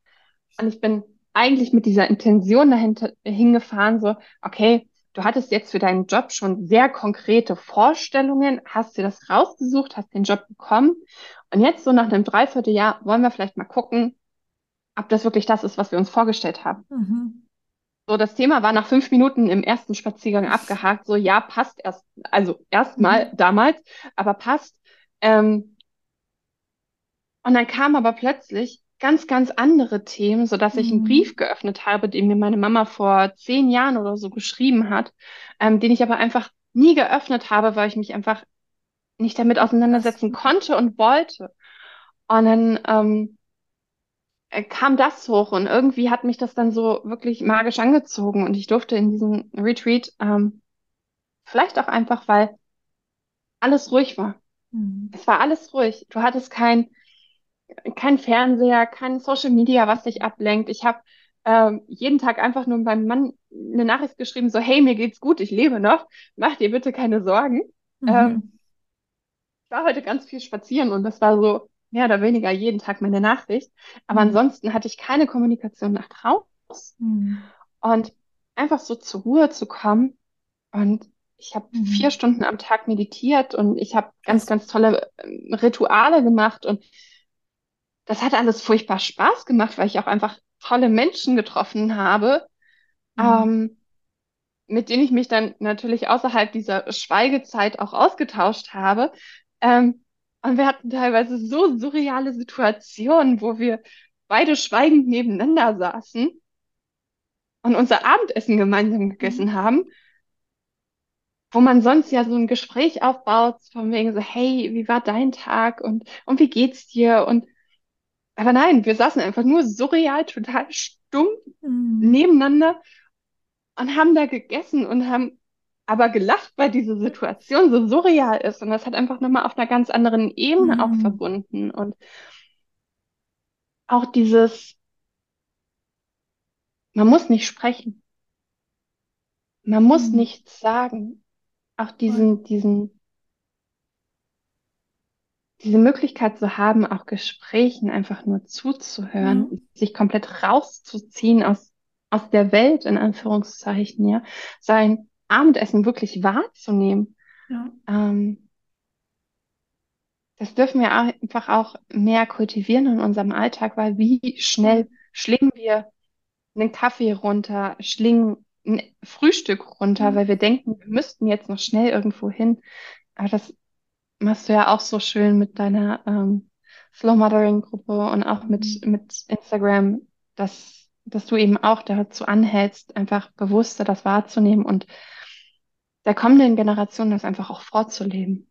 Und ich bin eigentlich mit dieser Intention dahinter hingefahren, so, okay, du hattest jetzt für deinen Job schon sehr konkrete Vorstellungen, hast dir das rausgesucht, hast den Job bekommen. Und jetzt so nach einem Dreivierteljahr wollen wir vielleicht mal gucken, ob das wirklich das ist, was wir uns vorgestellt haben. Mhm. So, das Thema war nach fünf Minuten im ersten Spaziergang abgehakt. So, ja, passt erst, also erstmal Mhm. damals, aber passt. Ähm, Und dann kamen aber plötzlich ganz, ganz andere Themen, sodass ich einen Brief Mhm. geöffnet habe, den mir meine Mama vor zehn Jahren oder so geschrieben hat, ähm, den ich aber einfach nie geöffnet habe, weil ich mich einfach nicht damit auseinandersetzen konnte und wollte. Und dann ähm, äh, kam das hoch und irgendwie hat mich das dann so wirklich magisch angezogen und ich durfte in diesem Retreat, ähm, vielleicht auch einfach, weil alles ruhig war. Mhm. Es war alles ruhig. Du hattest kein, kein Fernseher, kein Social Media, was dich ablenkt. Ich habe ähm, jeden Tag einfach nur meinem Mann eine Nachricht geschrieben, so, hey, mir geht's gut, ich lebe noch, mach dir bitte keine Sorgen. Ähm, Mhm. ich war heute ganz viel spazieren und das war so mehr oder weniger jeden Tag meine Nachricht. Aber Mhm. ansonsten hatte ich keine Kommunikation nach draußen. Mhm. Und einfach so zur Ruhe zu kommen. Und ich habe vier Mhm. Stunden am Tag meditiert und ich habe ganz, ganz tolle ähm, Rituale gemacht. Und das hat alles furchtbar Spaß gemacht, weil ich auch einfach tolle Menschen getroffen habe, Mhm. ähm, mit denen ich mich dann natürlich außerhalb dieser Schweigezeit auch ausgetauscht habe. Ähm, und wir hatten teilweise so surreale Situationen, wo wir beide schweigend nebeneinander saßen und unser Abendessen gemeinsam Mhm. gegessen haben, wo man sonst ja so ein Gespräch aufbaut, von wegen so, hey, wie war dein Tag und, und wie geht's dir? Und aber nein, wir saßen einfach nur surreal, total stumm Mhm. nebeneinander und haben da gegessen und haben aber gelacht, weil diese Situation so surreal ist. Und das hat einfach nochmal auf einer ganz anderen Ebene auch Mhm. verbunden. Und auch dieses, man muss nicht sprechen, man muss Mhm. nichts sagen. Auch diesen, diesen diese Möglichkeit zu haben, auch Gesprächen einfach nur zuzuhören, sich komplett rauszuziehen aus, aus der Welt, in Anführungszeichen, ja, sein Abendessen wirklich wahrzunehmen. Ja. Ähm, das dürfen wir einfach auch mehr kultivieren in unserem Alltag, weil wie schnell schlingen wir einen Kaffee runter, schlingen ein Frühstück runter, weil wir denken, wir müssten jetzt noch schnell irgendwo hin. Aber das machst du ja auch so schön mit deiner ähm, Slow Mothering Gruppe und auch mit, Mhm. mit Instagram, dass, dass du eben auch dazu anhältst, einfach bewusster das wahrzunehmen und der kommenden Generation das einfach auch vorzuleben.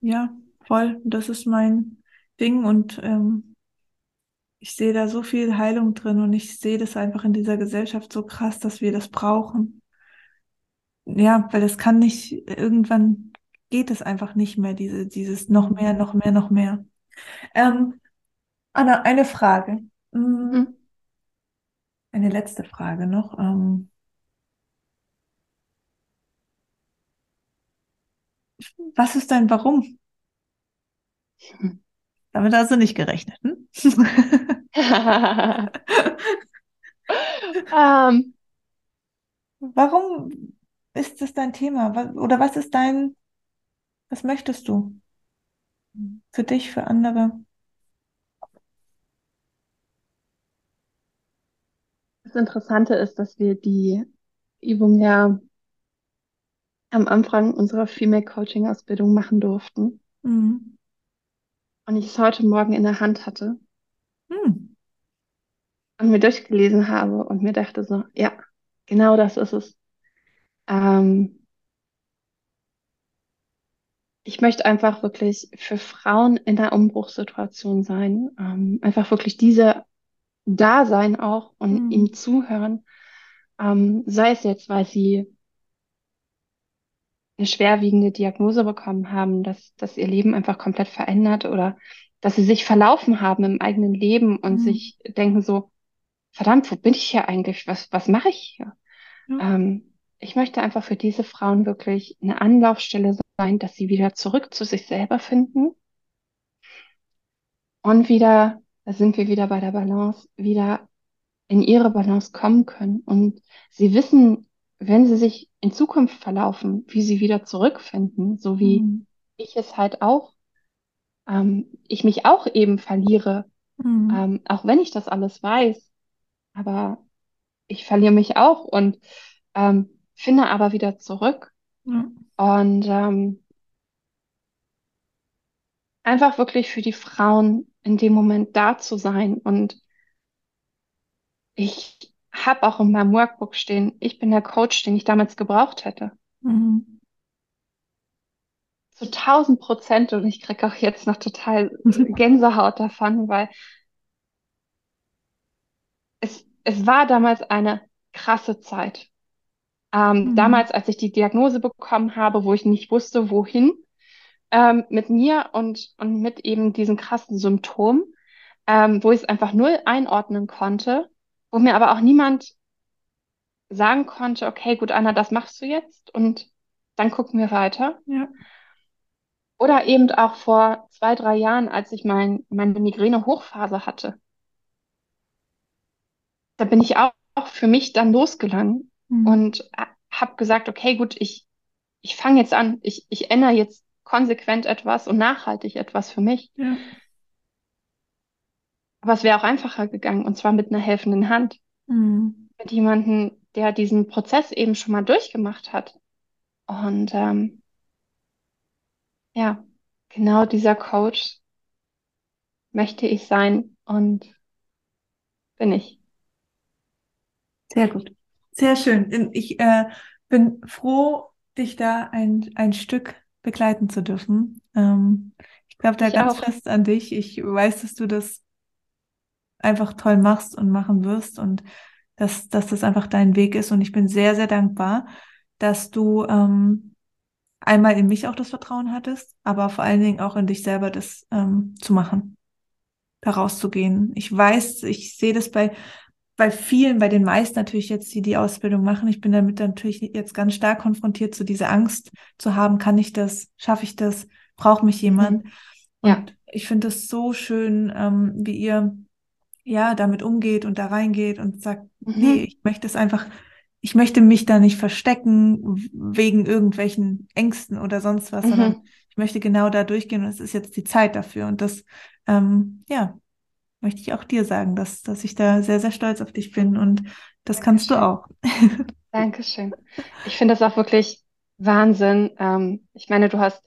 Ja, voll. Das ist mein Ding und ähm, ich sehe da so viel Heilung drin und ich sehe das einfach in dieser Gesellschaft so krass, dass wir das brauchen. Ja, weil das kann nicht, irgendwann geht es einfach nicht mehr, diese, dieses noch mehr, noch mehr, noch mehr. Ähm, Anna, eine Frage. Mm, Mhm. Eine letzte Frage noch. Ähm, was ist dein Warum? Damit hast du nicht gerechnet, hm? Ähm, Warum ist das dein Thema? Oder was ist dein, was möchtest du? Für dich, für andere? das Interessante ist, dass wir die Übung ja am Anfang unserer Female Coaching Ausbildung machen durften Mhm. und ich es heute Morgen in der Hand hatte Hm. und mir durchgelesen habe und mir dachte so, ja, genau das ist es. Ähm, ich möchte einfach wirklich für Frauen in der Umbruchssituation sein, ähm, einfach wirklich diese da sein auch und Mhm. zuhören, ähm, sei es jetzt, weil sie eine schwerwiegende Diagnose bekommen haben, dass, dass ihr Leben einfach komplett verändert oder dass sie sich verlaufen haben im eigenen Leben und Mhm. sich denken so, verdammt, wo bin ich hier eigentlich? Was, was mache ich hier? Ja. Ähm, ich möchte einfach für diese Frauen wirklich eine Anlaufstelle sein, dass sie wieder zurück zu sich selber finden und wieder, da sind wir wieder bei der Balance, wieder in ihre Balance kommen können. Und sie wissen, wenn sie sich in Zukunft verlaufen, wie sie wieder zurückfinden, so wie Mhm. ich es halt auch, ähm, ich mich auch eben verliere, Mhm. ähm, auch wenn ich das alles weiß, aber ich verliere mich auch und ähm, finde aber wieder zurück. Ja. Und ähm, einfach wirklich für die Frauen in dem Moment da zu sein. Und ich habe auch in meinem Workbook stehen, ich bin der Coach, den ich damals gebraucht hätte. Mhm. Zu tausend Prozent. Und ich kriege auch jetzt noch total Gänsehaut davon, weil es, es war damals eine krasse Zeit. Ähm, Mhm. damals, als ich die Diagnose bekommen habe, wo ich nicht wusste, wohin, ähm, mit mir und, und mit eben diesen krassen Symptomen, ähm, wo ich es einfach null einordnen konnte, wo mir aber auch niemand sagen konnte, okay, gut, Anna, das machst du jetzt und dann gucken wir weiter. Ja. Oder eben auch vor zwei, drei Jahren, als ich mein, meine Migräne-Hochphase hatte. Da bin ich auch, auch für mich dann losgegangen Mhm. und habe gesagt, okay, gut, ich, ich fange jetzt an, ich, ich ändere jetzt konsequent etwas und nachhaltig etwas für mich. Ja. Aber es wäre auch einfacher gegangen und zwar mit einer helfenden Hand, Mhm. mit jemandem, der diesen Prozess eben schon mal durchgemacht hat. Und ähm, ja, genau dieser Coach möchte ich sein und bin ich. Sehr gut. Sehr schön. Ich äh, bin froh, dich da ein, ein Stück begleiten zu dürfen. Ähm, ich glaube da Ich ganz auch. fest an dich. Ich weiß, dass du das einfach toll machst und machen wirst und dass, dass das einfach dein Weg ist. Und ich bin sehr, sehr dankbar, dass du ähm, einmal in mich auch das Vertrauen hattest, aber vor allen Dingen auch in dich selber das ähm, zu machen, da rauszugehen. Ich weiß, ich sehe das bei, bei vielen, bei den meisten natürlich jetzt, die die Ausbildung machen. Ich bin damit natürlich jetzt ganz stark konfrontiert zu dieser Angst zu haben, kann ich das, schaffe ich das, braucht mich jemand? Mhm. Ja. Und ich finde es so schön, ähm, wie ihr ja damit umgeht und da reingeht und sagt, nee, Mhm. ich möchte es einfach, ich möchte mich da nicht verstecken wegen irgendwelchen Ängsten oder sonst was, sondern Mhm. ich möchte genau da durchgehen und es ist jetzt die Zeit dafür. Und das, ähm, ja, möchte ich auch dir sagen, dass, dass ich da sehr, sehr stolz auf dich bin und das kannst du Dankeschön. auch. Dankeschön. Ich finde das auch wirklich Wahnsinn. Ähm, ich meine, du hast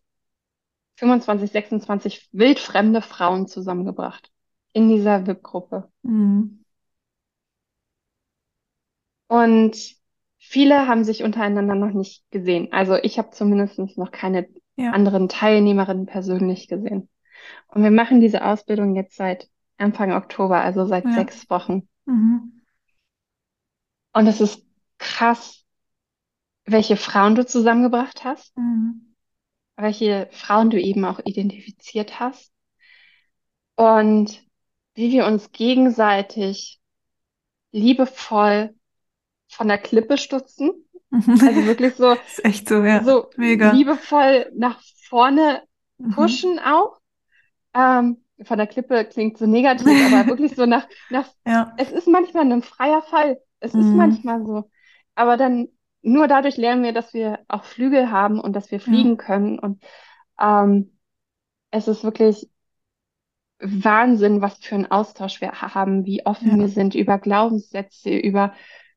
25, 26 wildfremde Frauen zusammengebracht in dieser VIP-Gruppe. Mhm. Und viele haben sich untereinander noch nicht gesehen. Also ich habe zumindest noch keine Ja, anderen Teilnehmerinnen persönlich gesehen. Und wir machen diese Ausbildung jetzt seit Anfang Oktober, also seit ja. sechs Wochen. Mhm. Und es ist krass, welche Frauen du zusammengebracht hast, Mhm. welche Frauen du eben auch identifiziert hast und wie wir uns gegenseitig liebevoll von der Klippe stutzen. Also wirklich so, Ist echt so, ja. so Mega. liebevoll nach vorne Mhm. pushen auch. Ähm, von der Klippe klingt so negativ, aber wirklich so nach, nach, Ja. es ist manchmal ein freier Fall. Es ist Mhm. manchmal so. Aber dann nur dadurch lernen wir, dass wir auch Flügel haben und dass wir fliegen können. Und ähm, es ist wirklich Wahnsinn, was für einen Austausch wir ha- haben, wie offen Ja. wir sind über Glaubenssätze, über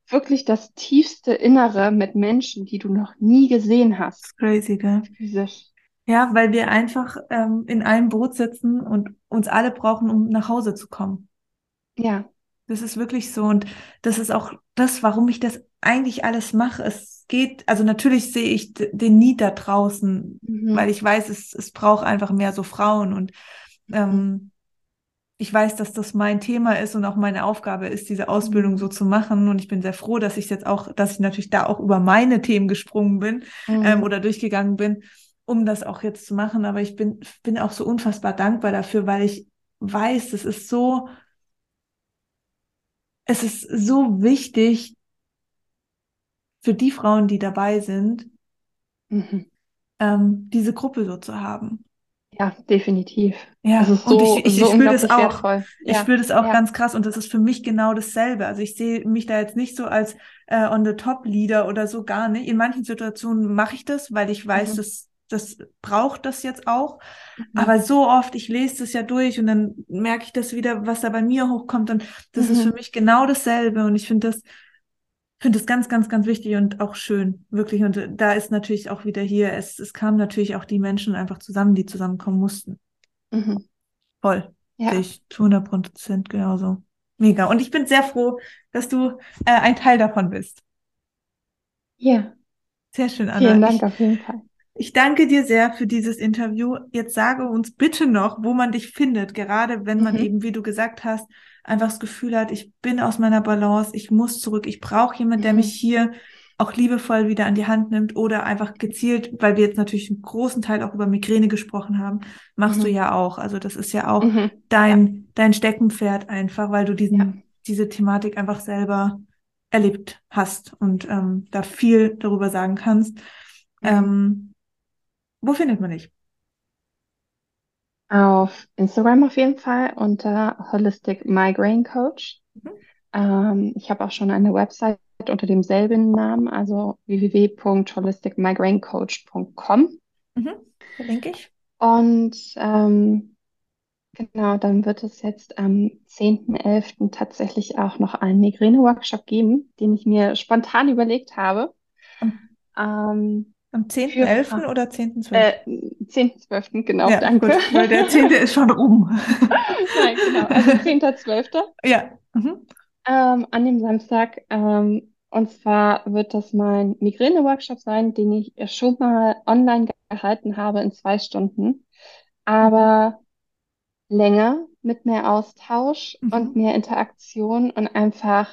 wirklich das tiefste Innere mit Menschen, die du noch nie gesehen Das hast, ist crazy, gell? physisch. Ja, weil wir einfach ähm, in einem Boot sitzen und uns alle brauchen, um nach Hause zu kommen. Ja. Das ist wirklich so. Und das ist auch das, warum ich das eigentlich alles mache. Es geht, also natürlich sehe ich den Need da draußen, Mhm. weil ich weiß, es, es braucht einfach mehr so Frauen. Und Mhm. ähm, ich weiß, dass das mein Thema ist und auch meine Aufgabe ist, diese Ausbildung so Mhm. zu machen. Und ich bin sehr froh, dass ich jetzt auch, dass ich natürlich da auch über meine Themen gesprungen bin ähm, Mhm. oder durchgegangen bin, um das auch jetzt zu machen. Aber ich bin, bin auch so unfassbar dankbar dafür, weil ich weiß, es ist so, es ist so wichtig für die Frauen, die dabei sind, Mhm. ähm, diese Gruppe so zu haben. Ja, definitiv. Ja, Es ist und so, ich, ich, so ich spüre das auch. wertvoll. Ich Ja, spüre das auch ja. ganz krass und das ist für mich genau dasselbe. Also ich sehe mich da jetzt nicht so als äh, on the top Leader oder so gar nicht. In manchen Situationen mache ich das, weil ich weiß, Mhm. dass das braucht das jetzt auch. Mhm. Aber so oft, ich lese das ja durch und dann merke ich das wieder, was da bei mir hochkommt und das ist für Mhm. mich genau dasselbe und ich finde das finde das ganz, ganz, ganz wichtig und auch schön, wirklich. Und äh, da ist natürlich auch wieder hier, es, es kamen natürlich auch die Menschen einfach zusammen, die zusammenkommen mussten. Mhm. Voll. Ja. Ich zu 100 Prozent genauso. Mega. Und ich bin sehr froh, dass du äh, ein Teil davon bist. Ja. Sehr schön, Anna. Vielen Dank ich, auf jeden Fall. Ich danke dir sehr für dieses Interview. Jetzt sage uns bitte noch, wo man dich findet, gerade wenn man mhm. eben, wie du gesagt hast, einfach das Gefühl hat, ich bin aus meiner Balance, ich muss zurück, ich brauche jemanden, der mhm. mich hier auch liebevoll wieder an die Hand nimmt oder einfach gezielt, weil wir jetzt natürlich einen großen Teil auch über Migräne gesprochen haben, machst mhm. du ja auch. Also das ist ja auch mhm. dein, ja. dein Steckenpferd einfach, weil du diesen, ja. diese Thematik einfach selber erlebt hast und ähm, da viel darüber sagen kannst. Mhm. Ähm, wo findet man dich? Auf Instagram auf jeden Fall unter Holistic Migraine Coach. Mhm. Ähm, ich habe auch schon eine Website unter demselben Namen, also www.holisticmigrainecoach.com. Mhm, verlinke ich. Und ähm, genau, dann wird es jetzt am 10.11. tatsächlich auch noch einen Migräne-Workshop geben, den ich mir spontan überlegt habe. Ähm, am 10.11. oder 10.12.? Äh, 10.12., genau, ja, danke. Gut, weil der 10. ist schon rum. Nein, genau, also 10.12. Ja. Mhm. Ähm, an dem Samstag. Ähm, und zwar wird das mein Migräne-Workshop sein, den ich schon mal online gehalten habe in zwei Stunden. Aber länger, mit mehr Austausch mhm. und mehr Interaktion und einfach,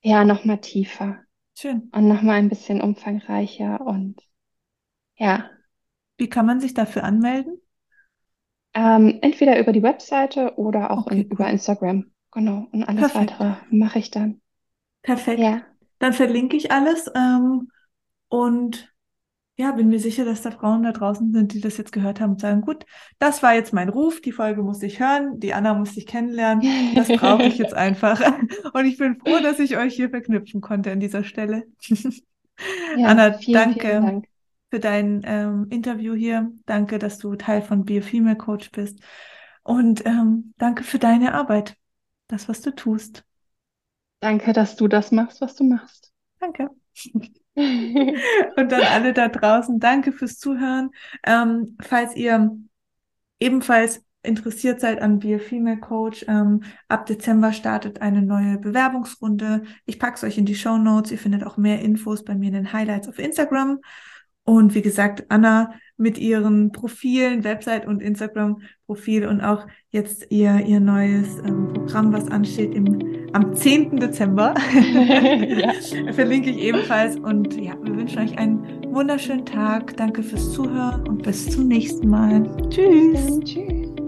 ja, nochmal tiefer. Schön. Und nochmal ein bisschen umfangreicher und ja. Wie kann man sich dafür anmelden? Ähm, entweder über die Webseite oder auch okay, in, über Instagram. Genau. Und alles Perfekt. weitere mache ich dann. Perfekt. Ja. Dann verlinke ich alles. Ähm, und ja, bin mir sicher, dass da Frauen da draußen sind, die das jetzt gehört haben und sagen, gut, das war jetzt mein Ruf, die Folge musste ich hören, die Anna musste ich kennenlernen, das brauche ich jetzt einfach. Und ich bin froh, dass ich euch hier verknüpfen konnte an dieser Stelle. Ja, Anna, vielen, danke. Vielen Dank für dein ähm, Interview hier. Danke, dass du Teil von Be a Female Coach bist. Und ähm, danke für deine Arbeit, das, was du tust. Danke, dass du das machst, was du machst. Danke. Und dann alle da draußen, danke fürs Zuhören. Ähm, falls ihr ebenfalls interessiert seid an Be a Female Coach, ähm, ab Dezember startet eine neue Bewerbungsrunde. Ich packe es euch in die Show Notes. Ihr findet auch mehr Infos bei mir in den Highlights auf Instagram. Und wie gesagt, Anna mit ihren Profilen, Website und Instagram-Profil und auch jetzt ihr, ihr neues ähm, Programm, was ansteht im, am 10. Dezember, verlinke ich ebenfalls. Und ja, wir wünschen euch einen wunderschönen Tag. Danke fürs Zuhören und bis zum nächsten Mal. Tschüss. Tschüss.